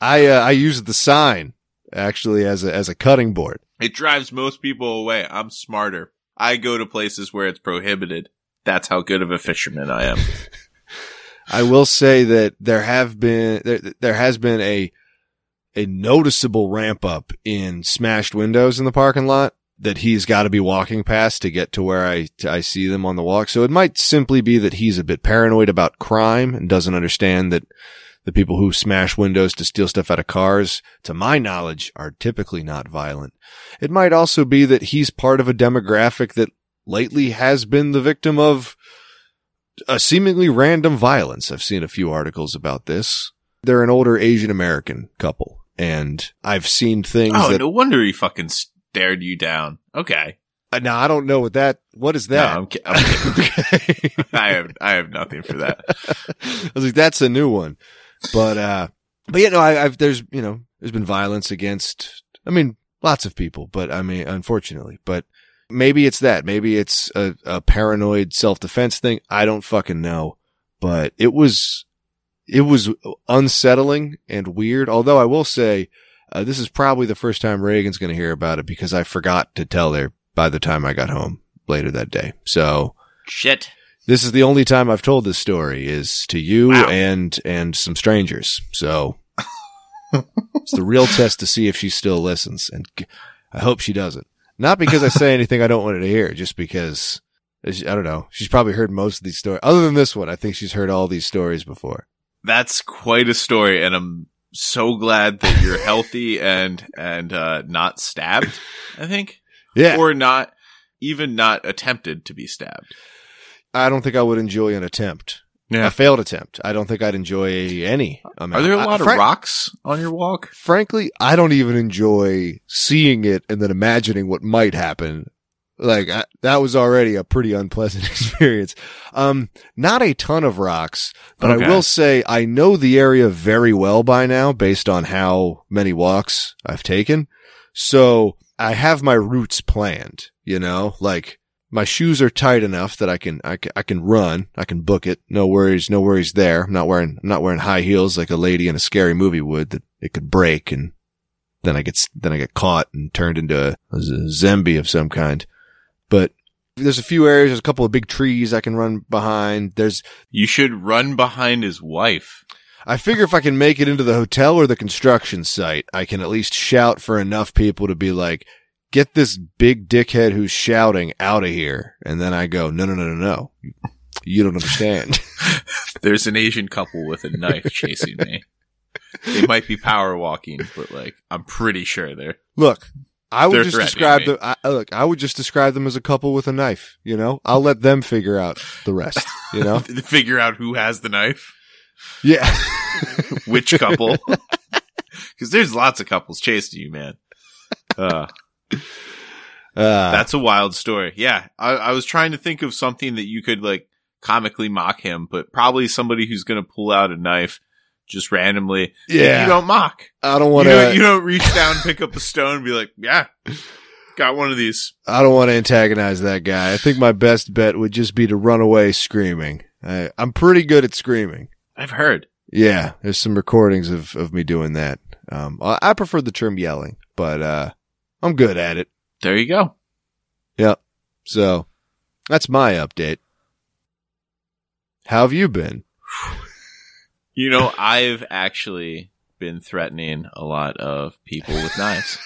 I, uh, I use the sign actually as a, as a cutting board. It drives most people away. I'm smarter. I go to places where it's prohibited. That's how good of a fisherman I am. [LAUGHS] I will say that there have been, there, there has been a, a noticeable ramp up in smashed windows in the parking lot that he's got to be walking past to get to where I, I see them on the walk. So it might simply be that he's a bit paranoid about crime and doesn't understand that the people who smash windows to steal stuff out of cars, to my knowledge, are typically not violent. It might also be that he's part of a demographic that lately has been the victim of a seemingly random violence. I've seen a few articles about this. They're an older Asian American couple, and I've seen things Oh, that. no wonder he fucking stared you down. Okay. Uh, Now I don't know what that. What is No, that? I'm, ki- I'm kidding. [LAUGHS] okay. I have, I have nothing for that. [LAUGHS] I was like, that's a new one, but uh, but yeah, no, I, I've there's you know there's been violence against. I mean, lots of people, but I mean, unfortunately, but maybe it's that. Maybe it's a, a paranoid self defense thing. I don't fucking know, but it was it was unsettling and weird. Although I will say, uh, this is probably the first time Reagan's going to hear about it because I forgot to tell her by the time I got home later that day. So Shit. This is the only time I've told this story is to you Wow. and and some strangers. So [LAUGHS] it's the real test to see if she still listens, and I hope she doesn't. Not because I say anything I don't want her to hear, just because I don't know. She's probably heard most of these stories. Other than this one, I think she's heard all these stories before. That's quite a story, and I'm so glad that you're [LAUGHS] healthy and and uh, not stabbed. I think, Yeah, or not even not attempted to be stabbed. I don't think I would enjoy an attempt. A failed attempt. I don't think I'd enjoy any. Amount. Are there a lot of frank- rocks on your walk? frankly, I don't even enjoy seeing it and then imagining what might happen. Like I, that was already a pretty unpleasant [LAUGHS] experience. Um, not a ton of rocks, but Okay. I will say I know the area very well by now based on how many walks I've taken. So I have my routes planned, you know, like my shoes are tight enough that I can, I can, I can run. I can book it. No worries. No worries there. I'm not wearing, I'm not wearing high heels like a lady in a scary movie would that it could break and then I get, then I get caught and turned into a zombie of some kind. But there's a few areas, there's a couple of big trees I can run behind. There's, You should run behind his wife. I figure if I can make it into the hotel or the construction site, I can at least shout for enough people to be like, get this big dickhead who's shouting out of here. And then I go, no, no, no, no, no. You don't understand. [LAUGHS] There's an Asian couple with a knife [LAUGHS] chasing me. They might be power walking, but like I'm pretty sure they're. Look, I would They're just describe me. them. I, look, I would just describe them as a couple with a knife. You know, I'll let them figure out the rest. You know, [LAUGHS] Figure out who has the knife, yeah. [LAUGHS] which couple. [LAUGHS] Because there's lots of couples chasing you, man. Uh, Uh, that's a wild story. Yeah, I, I was trying to think of something that you could like comically mock him, but probably somebody who's going to pull out a knife just randomly. yeah. you don't mock. I don't want to. you don't reach down, pick up a stone, and be like, "Yeah, got one of these." I don't want to antagonize that guy. I think my best bet would just be to run away screaming. I, I'm pretty good at screaming. I've heard. Yeah, there's some recordings of, of me doing that. Um, I, I prefer the term yelling, but, uh, I'm good at it. There you go. Yep. So that's my update. How have you been? [SIGHS] [LAUGHS] You know, I've actually been threatening a lot of people with knives.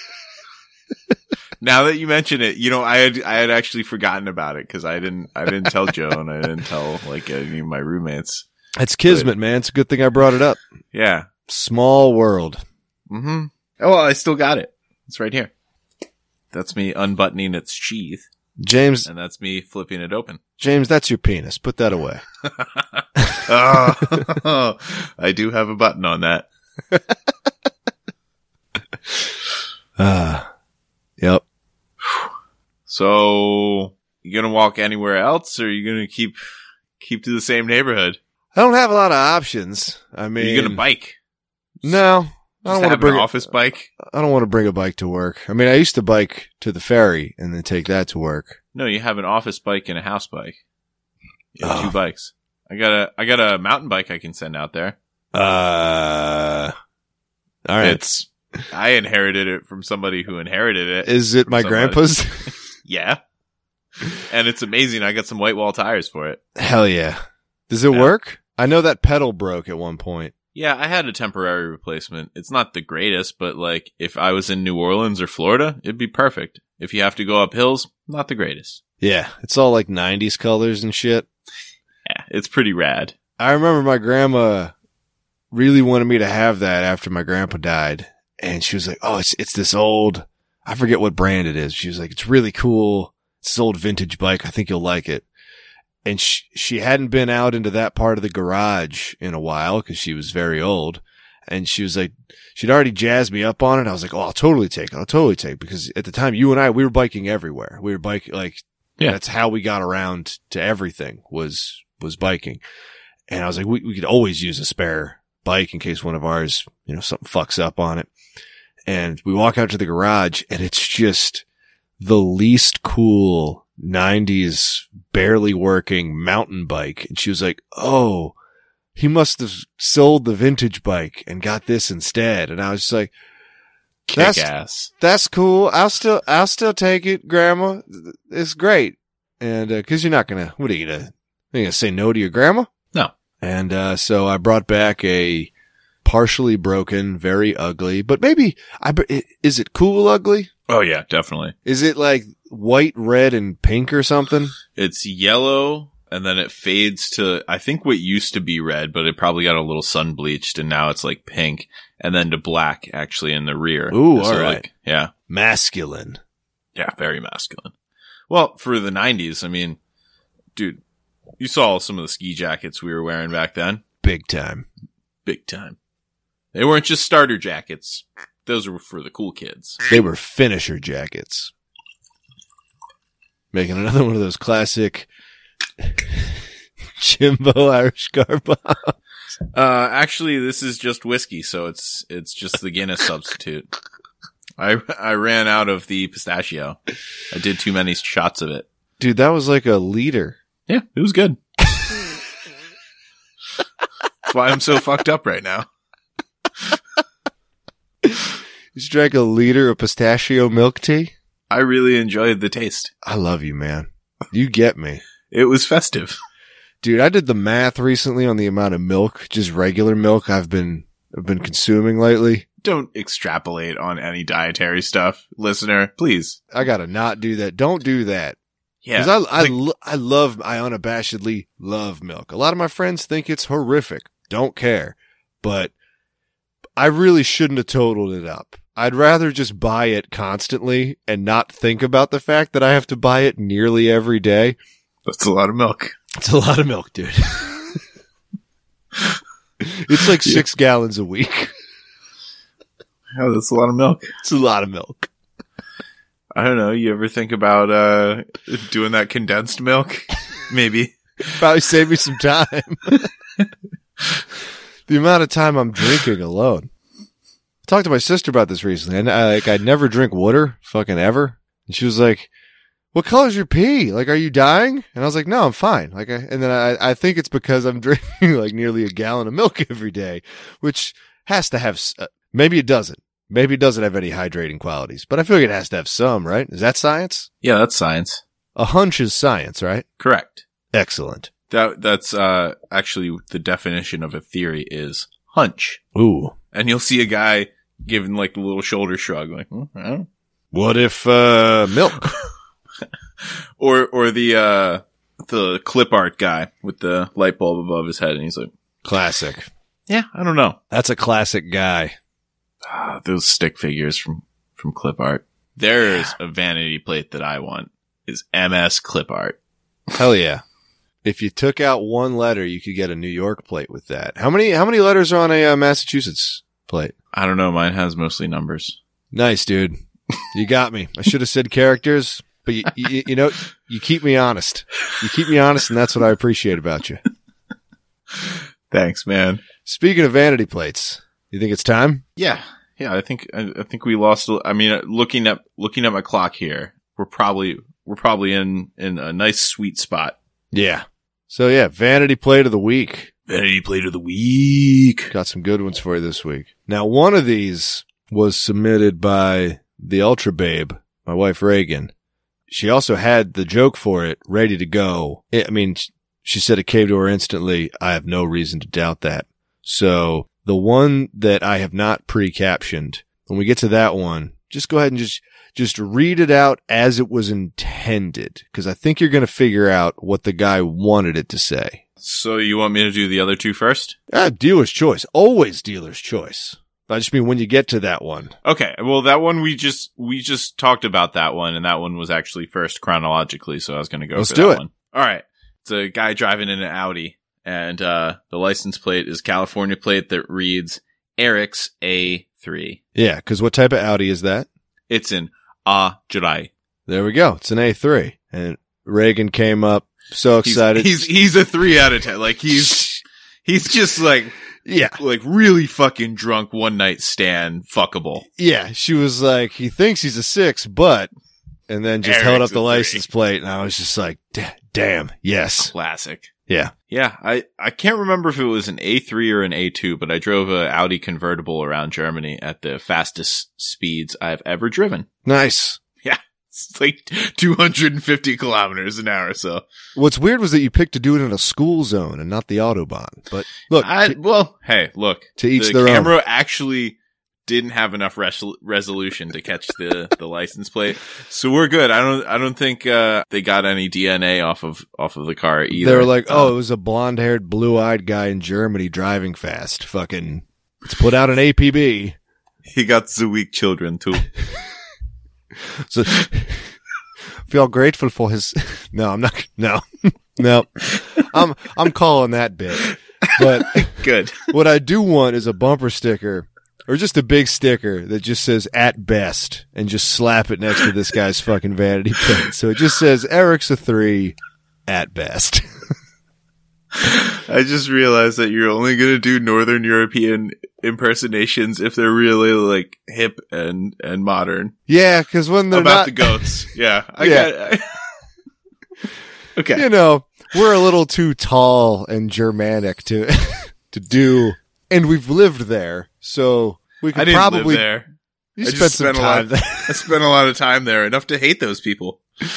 [LAUGHS] now that you mention it, you know, I had I had actually forgotten about it because I didn't I didn't tell Joe and I didn't tell like any of my roommates. It's kismet, man. It's a good thing I brought it up. Yeah. Small world. Mm-hmm. Oh, well, I still got it. It's right here. That's me unbuttoning its sheath, James, and that's me flipping it open. James, that's your penis. Put that away. [LAUGHS] oh, [LAUGHS] I do have a button on that. [LAUGHS] Ah, yep. So, you gonna walk anywhere else, or you gonna keep keep to the same neighborhood? I don't have a lot of options. I Are mean, you gonna bike? No, I don't want to bring an office bike. I don't want to bring a bike to work. I mean, I used to bike to the ferry and then take that to work. No, you have an office bike and a house bike. You have Oh. two bikes. I got a I got a mountain bike I can send out there. Uh, all right. It's I inherited it from somebody who inherited it. Is it my somebody. grandpa's? [LAUGHS] yeah. And it's amazing. I got some white wall tires for it. Hell yeah. Does it Yeah. work? I know that pedal broke at one point. Yeah, I had a temporary replacement. It's not the greatest, but like if I was in New Orleans or Florida, it'd be perfect. If you have to go up hills, not the greatest. Yeah. It's all like 90s colors and shit. It's pretty rad. I remember my grandma really wanted me to have that after my grandpa died. And she was like, Oh, it's, it's this old, I forget what brand it is. She was like, it's really cool. It's this old vintage bike. I think you'll like it. And she, she hadn't been out into that part of the garage in a while because she was very old. And she was like, she'd already jazzed me up on it. I was like, Oh, I'll totally take it. I'll totally take it. Because at the time, you and I, we were biking everywhere. We were biking, like, Yeah. that's how we got around to everything was, was biking. And I was like, we, we could always use a spare bike in case one of ours, you know, something fucks up on it. And we walk out to the garage and it's just the least cool 90s barely working mountain bike. And she was like, Oh, he must have sold the vintage bike and got this instead. And I was just like, Kick That's- ass. that's cool. I'll still, I'll still take it, grandma. It's great. And, uh, cause you're not gonna, what are you gonna, You gonna say no to your grandma? No. And uh, so I brought back a partially broken, very ugly, but maybe I i- is it cool ugly? Oh yeah, definitely. Is it like white, red, and pink or something? It's yellow and then it fades to I think what used to be red, but it probably got a little sun bleached and now it's like pink and then to black actually in the rear. Ooh, So, all right. like, yeah. Masculine. Yeah, very masculine. Well, for the 90s, I mean, dude, you saw some of the ski jackets we were wearing back then. Big time. Big time. They weren't just starter jackets. Those were for the cool kids. They were finisher jackets. Making another one of those classic [LAUGHS] Jimbo Irish car. Uh, actually, this is just whiskey, so it's, it's just the Guinness substitute. I, I ran out of the pistachio. I did too many shots of it. Dude, that was like a liter. Yeah, it was good. That's why I'm so fucked up right now. You just drank a liter of pistachio milk tea? I really enjoyed the taste. I love you, man. You get me. It was festive. Dude, I did the math recently on the amount of milk, just regular milk I've been I've been consuming lately. Don't extrapolate on any dietary stuff, listener. Please. I gotta not do that. Don't do that. Yeah. Because I I, like- I love I unabashedly love milk. A lot of my friends think it's horrific. Don't care, but I really shouldn't have totaled it up. I'd rather just buy it constantly and not think about the fact that I have to buy it nearly every day. That's a lot of milk. It's a lot of milk, dude. [LAUGHS] it's like six gallons a week. Yeah, that's a lot of milk. It's a lot of milk. I don't know. You ever think about uh doing that condensed milk? [LAUGHS] Maybe. Probably save me some time. [LAUGHS] the amount of time I'm drinking alone. I talked to my sister about this recently, and I like I never drink water, fucking ever. And she was like, "What color's your pee? Like, are you dying?" And I was like, "No, I'm fine." Like, I, and then I I think it's because I'm [LAUGHS] drinking like nearly a gallon of milk every day, which has to have. Uh, maybe it doesn't. Maybe it doesn't have any hydrating qualities, but I feel like it has to have some, right? Is that science? Yeah, that's science. A hunch is science, right? Correct. Excellent. That that's uh actually the definition of a theory is hunch. Ooh. And you'll see a guy giving like the little shoulder shrug, like, hmm, I don't know. What if uh milk? [LAUGHS] or or the uh the clip art guy with the light bulb above his head, and he's like, Classic. yeah, I don't know. That's a classic guy. Ah, those stick figures from from clip art. There's a vanity plate that I want. Is MS clip art. Hell yeah. If you took out one letter, you could get a New York plate with that. How many how many letters are on a uh, Massachusetts plate? I don't know. Mine has mostly numbers. Nice, dude. You got me. I should have said characters, but you, you, you know, you keep me honest. You keep me honest, and that's what I appreciate about you. Thanks, man. Speaking of vanity plates, you think it's time? Yeah, yeah. I think I, I think we lost. I mean, uh, looking at looking at my clock here, we're probably we're probably in in a nice sweet spot. Yeah. So yeah, vanity plate of the week. Vanity plate of the week. Got some good ones for you this week. Now, one of these was submitted by the Ultra Babe, my wife Reagan. She also had the joke for it ready to go. I I mean, she said it came to her instantly. I have no reason to doubt that. So the one that I have not pre-captioned, when we get to that one, just go ahead and just, just read it out as it was intended. Cause I think you're going to figure out what the guy wanted it to say. So you want me to do the other two first? Ah, dealer's choice. Always dealer's choice. I just mean when you get to that one. Okay. Well, that one we just we just talked about that one, and that one was actually first chronologically. So I was going to go. Let's for do that it. One. All right. It's a guy driving in an Audi, and uh, the license plate is California plate that reads Eric's A3. Yeah, because what type of Audi is that? It's an Ah Jurai. There we go. It's an A3. And Reagan came up so excited. he's he's a three out of ten. Like he's [LAUGHS] he's just like yeah. like really fucking drunk one night stand fuckable. Yeah. She was like, he thinks he's a six, but, and then just held up the a three. license plate. And I was just like, damn. Yes. Classic. Yeah. Yeah, I, I can't remember if it was an A3 or an A2, but I drove a Audi convertible around Germany at the fastest speeds I've ever driven. Nice. Yeah. [LAUGHS] It's like 250 kilometers an hour. So, What's weird was that you picked to do it in a school zone and not the autobahn. But look, I, well, hey, look, to each the their own. camera actually didn't have enough res- resolution to catch the, the license plate. So we're good. I don't, I don't think, uh, they got any DNA off of, off of the car either. They were like, oh, it Um, was a blonde haired, blue eyed guy in Germany driving fast. Fucking, let's put out an APB. he got the weak children too. [LAUGHS] So, feel grateful for his. [LAUGHS] No, I'm not. No, [LAUGHS] no. I'm I'm calling that bit. But good. what I do want is a bumper sticker or just a big sticker that just says "at best" and just slap it next to this guy's fucking vanity plate. So it just says Eric's a three at best. [LAUGHS] I just realized that you're only going to do Northern European impersonations if they're really like hip and, and modern. yeah, because when they're About not, the goats. Yeah. I [LAUGHS] Yeah. got [LAUGHS] Okay. you know, we're a little too tall and Germanic to to do, and we've lived there, so we I could didn't probably live there. you I spent just some spent time lot- [LAUGHS] there. I spent a lot of time there, enough to hate those people. [LAUGHS]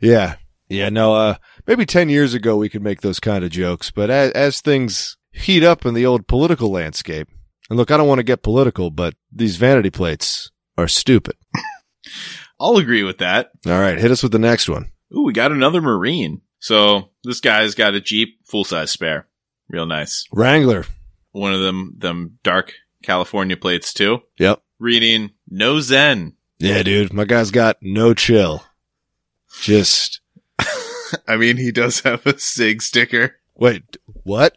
Yeah. Yeah. No, uh, maybe 10 years ago we could make those kind of jokes, but as, as things heat up in the old political landscape, and look, I don't want to get political, but these vanity plates are stupid. [LAUGHS] I'll agree with that. All right. Hit us with the next one. Ooh, we got another Marine. So this guy's got a Jeep full size spare. Real nice. Wrangler. One of them, them dark California plates too. Yep. Reading no Zen. Yeah, dude. My guy's got no chill. Just [LAUGHS] I mean, he does have a SIG sticker. wait, what?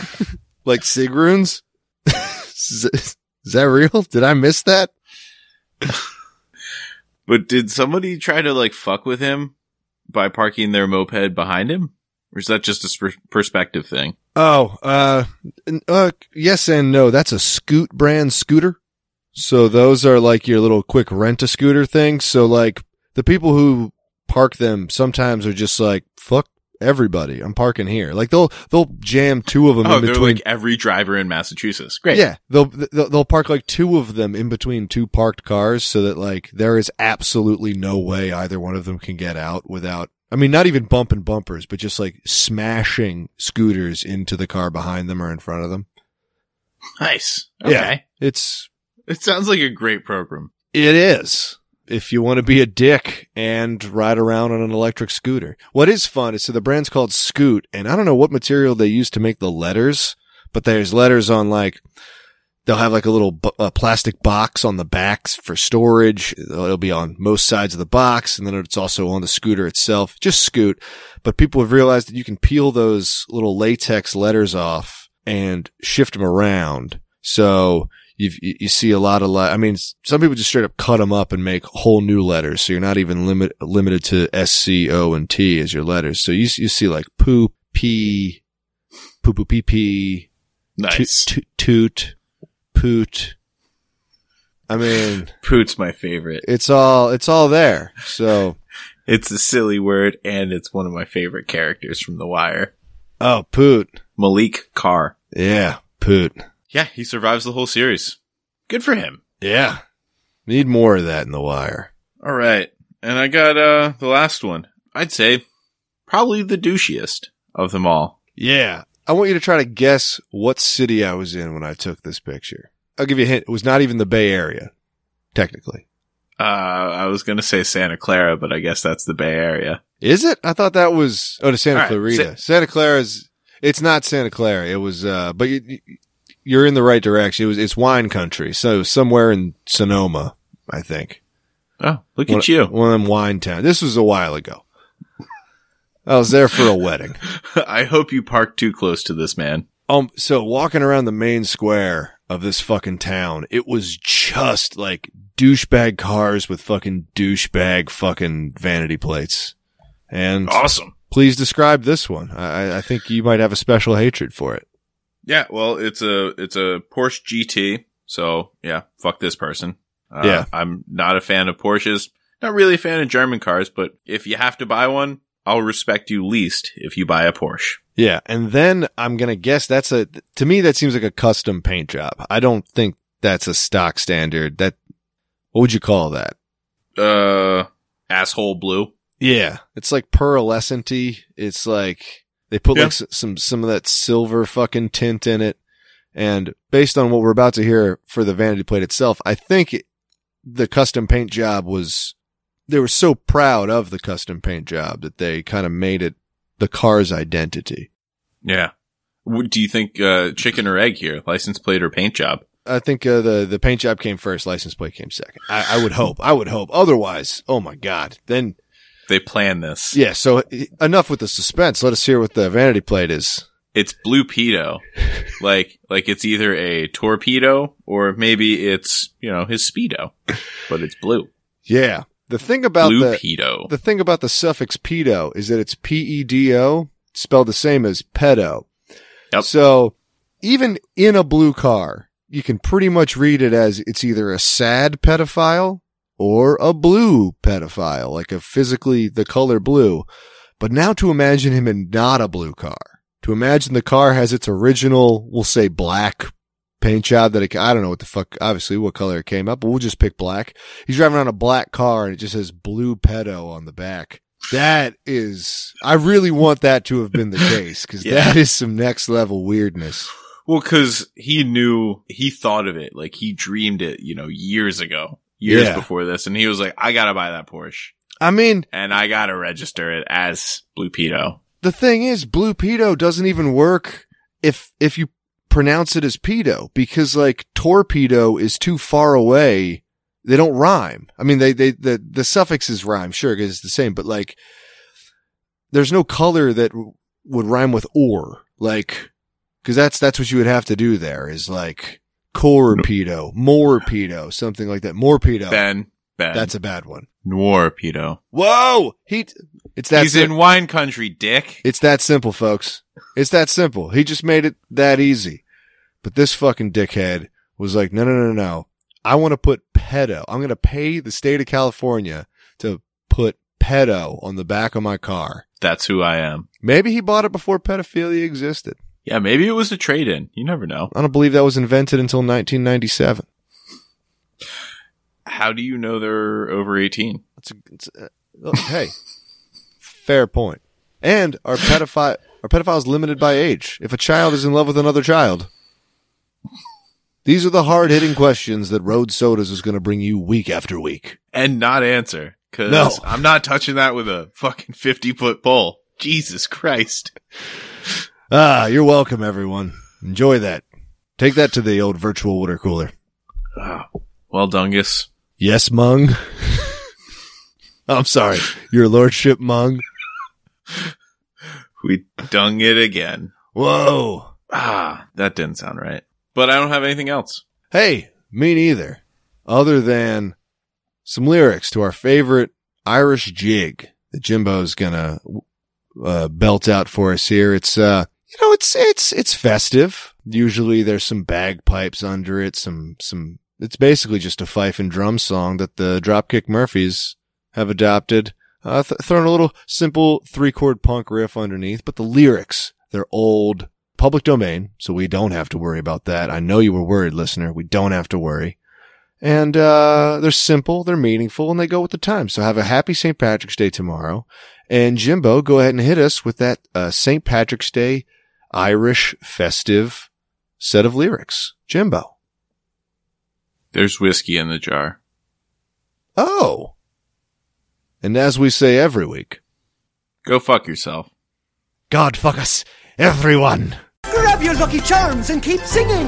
[LAUGHS] like sig runes? [LAUGHS] is, is that real? Did I miss that? But did somebody try to like fuck with him by parking their moped behind him? Or is that just a sp- perspective thing? Oh, uh, uh, yes and no. That's a Scoot brand scooter. So those are like your little quick rent a scooter things. So like the people who park them sometimes are just like, fuck everybody. I'm parking here. Like they'll, they'll jam two of them Oh, in between. like every driver in Massachusetts. Great. Yeah, they'll, they'll they'll park like two of them in between two parked cars, so that like there is absolutely no way either one of them can get out without. I mean, not even bumping bumpers, but just like smashing scooters into the car behind them or in front of them. Nice. Yeah. It's It sounds like a great program. it is if you want to be a dick and ride around on an electric scooter. What is fun is so the brand's called Scoot, and I don't know what material they use to make the letters, but there's letters on like they'll have like a little bu- uh, plastic box on the backs for storage. It'll be on most sides of the box, and then it's also on the scooter itself. Just Scoot, but people have realized that you can peel those little latex letters off and shift them around. So you you see a lot of li- I mean, some people just straight up cut them up and make whole new letters. So you're not even limit limited to S, C, O, and T as your letters. So you you see like poop, pee, poo poo pee pee, Nice. toot, toot, toot, poot. I mean, [LAUGHS] Poot's my favorite. it's all it's all there. So [LAUGHS] It's a silly word and it's one of my favorite characters from The Wire. oh poot, Malik Carr. yeah, poot, Yeah, he survives the whole series. Good for him. yeah. Need more of that in the wire. All right. And I got uh the last one. I'd say probably the douchiest of them all. Yeah. I want you to try to guess what city I was in when I took this picture. I'll give you a hint. It was not even the Bay Area, technically. Uh I was going to say Santa Clara, but I guess that's the Bay Area. Is it? I thought that was, oh, to Santa right, Clarita. Santa Clara is, it's not Santa Clara. It was, uh, but you, you're in the right direction. It was, it's wine country. So somewhere in Sonoma, I think. Oh, look One- at you. One of them wine towns. This was a while ago. I was there for a wedding. [LAUGHS] I hope you parked too close to this man. Um, so walking around the main square of this fucking town, it was just like douchebag cars with fucking douchebag fucking vanity plates. And Awesome. please describe this one. I, I think you might have a special hatred for it. Yeah, well, it's a it's a Porsche GT. So yeah, fuck this person. Uh, Yeah. I'm not a fan of Porsches. Not really a fan of German cars, but if you have to buy one, I'll respect you least if you buy a Porsche. Yeah. And then I'm going to guess that's a, to me, that seems like a custom paint job. I don't think that's a stock standard. That, what would you call that? Uh, asshole blue. Yeah, it's like pearlescenty. It's like they put Yeah. like some some of that silver fucking tint in it. And based on what we're about to hear for the vanity plate itself, I think it, the custom paint job was they were so proud of the custom paint job that they kind of made it the car's identity. Yeah. Do you think uh, chicken or egg here? License plate or paint job? I think uh, the the paint job came first, license plate came second. I, I would hope. I would hope. Otherwise, oh my god, then They plan this. yeah. So enough with the suspense. Let us hear what the vanity plate is. It's blue pedo. [LAUGHS] like like it's either a torpedo or maybe it's, you know, his speedo. But it's blue. Yeah. The thing about blue the pedo. the thing about the suffix pedo is that it's P E D O spelled the same as pedo. Yep. So even in a blue car, you can pretty much read it as it's either a sad pedophile or a blue pedophile, like a physically the color blue. But now to imagine him in not a blue car, to imagine the car has its original, we'll say black paint job that it, I don't know what the fuck, obviously what color it came up, but we'll just pick black. He's driving on a black car and it just says blue pedo on the back. That is, I really want that to have been the [LAUGHS] case because Yeah. that is some next level weirdness. Well, cause he knew, he thought of it, like he dreamed it, you know, years ago, years Yeah. before this. And he was like, I gotta buy that Porsche I mean, and I gotta register it as Blue Pedo. the thing is, blue pedo doesn't even work if, if you pronounce it as pedo because like torpedo is too far away. They don't rhyme. I mean, they, they, the, the suffixes rhyme, sure, because it's the same, but like, there's no color that w- would rhyme with or, like, cause that's, that's what you would have to do there is like, corpedo, morpedo, something like that. Morpedo. Ben, Ben. That's a bad one. Noir Pedo. Whoa! He, it's that He's sim- in wine country, dick. It's that simple, folks. It's that simple. He just made it that easy. But this fucking dickhead was like, no, no, no, no. I want to put pedo. I'm going to pay the state of California to put pedo on the back of my car. That's who I am. Maybe he bought it before pedophilia existed. Yeah, maybe it was a trade in. You never know. I don't believe that was invented until 1997. How do you know they're over 18? It's a, it's a, oh, hey, [LAUGHS] fair point. And are pedophile are pedophiles limited by age? If a child is in love with another child, these are the hard hitting questions that Road Sodas is going to bring you week after week. And not answer. Cause No. I'm not touching that with a fucking 50 foot pole. Jesus Christ. Ah, you're welcome, everyone. Enjoy that. Take that to the old virtual water cooler. Oh, well, Dungus. Yes, Mung. [LAUGHS] I'm sorry, your lordship, Mung. [LAUGHS] We dung it again. Whoa. Ah, that didn't sound right. But I don't have anything else. Hey, me neither. Other than some lyrics to our favorite Irish jig that Jimbo's gonna uh, belt out for us here. It's uh, you know, it's it's it's festive. Usually, there's some bagpipes under it. Some some. It's basically just a fife and drum song that the Dropkick Murphys have adopted. Uh, th- thrown a little simple three chord punk riff underneath, but the lyrics they're old, public domain, so we don't have to worry about that. I know you were worried, listener. We don't have to worry. And uh, they're simple, they're meaningful, and they go with the time. So have a happy St. Patrick's Day tomorrow. And Jimbo, go ahead and hit us with that uh, St. Patrick's Day Irish festive set of lyrics. Jimbo. There's whiskey in the jar. Oh. And as we say every week, Go fuck yourself. God fuck us, everyone. Grab your lucky charms and keep singing.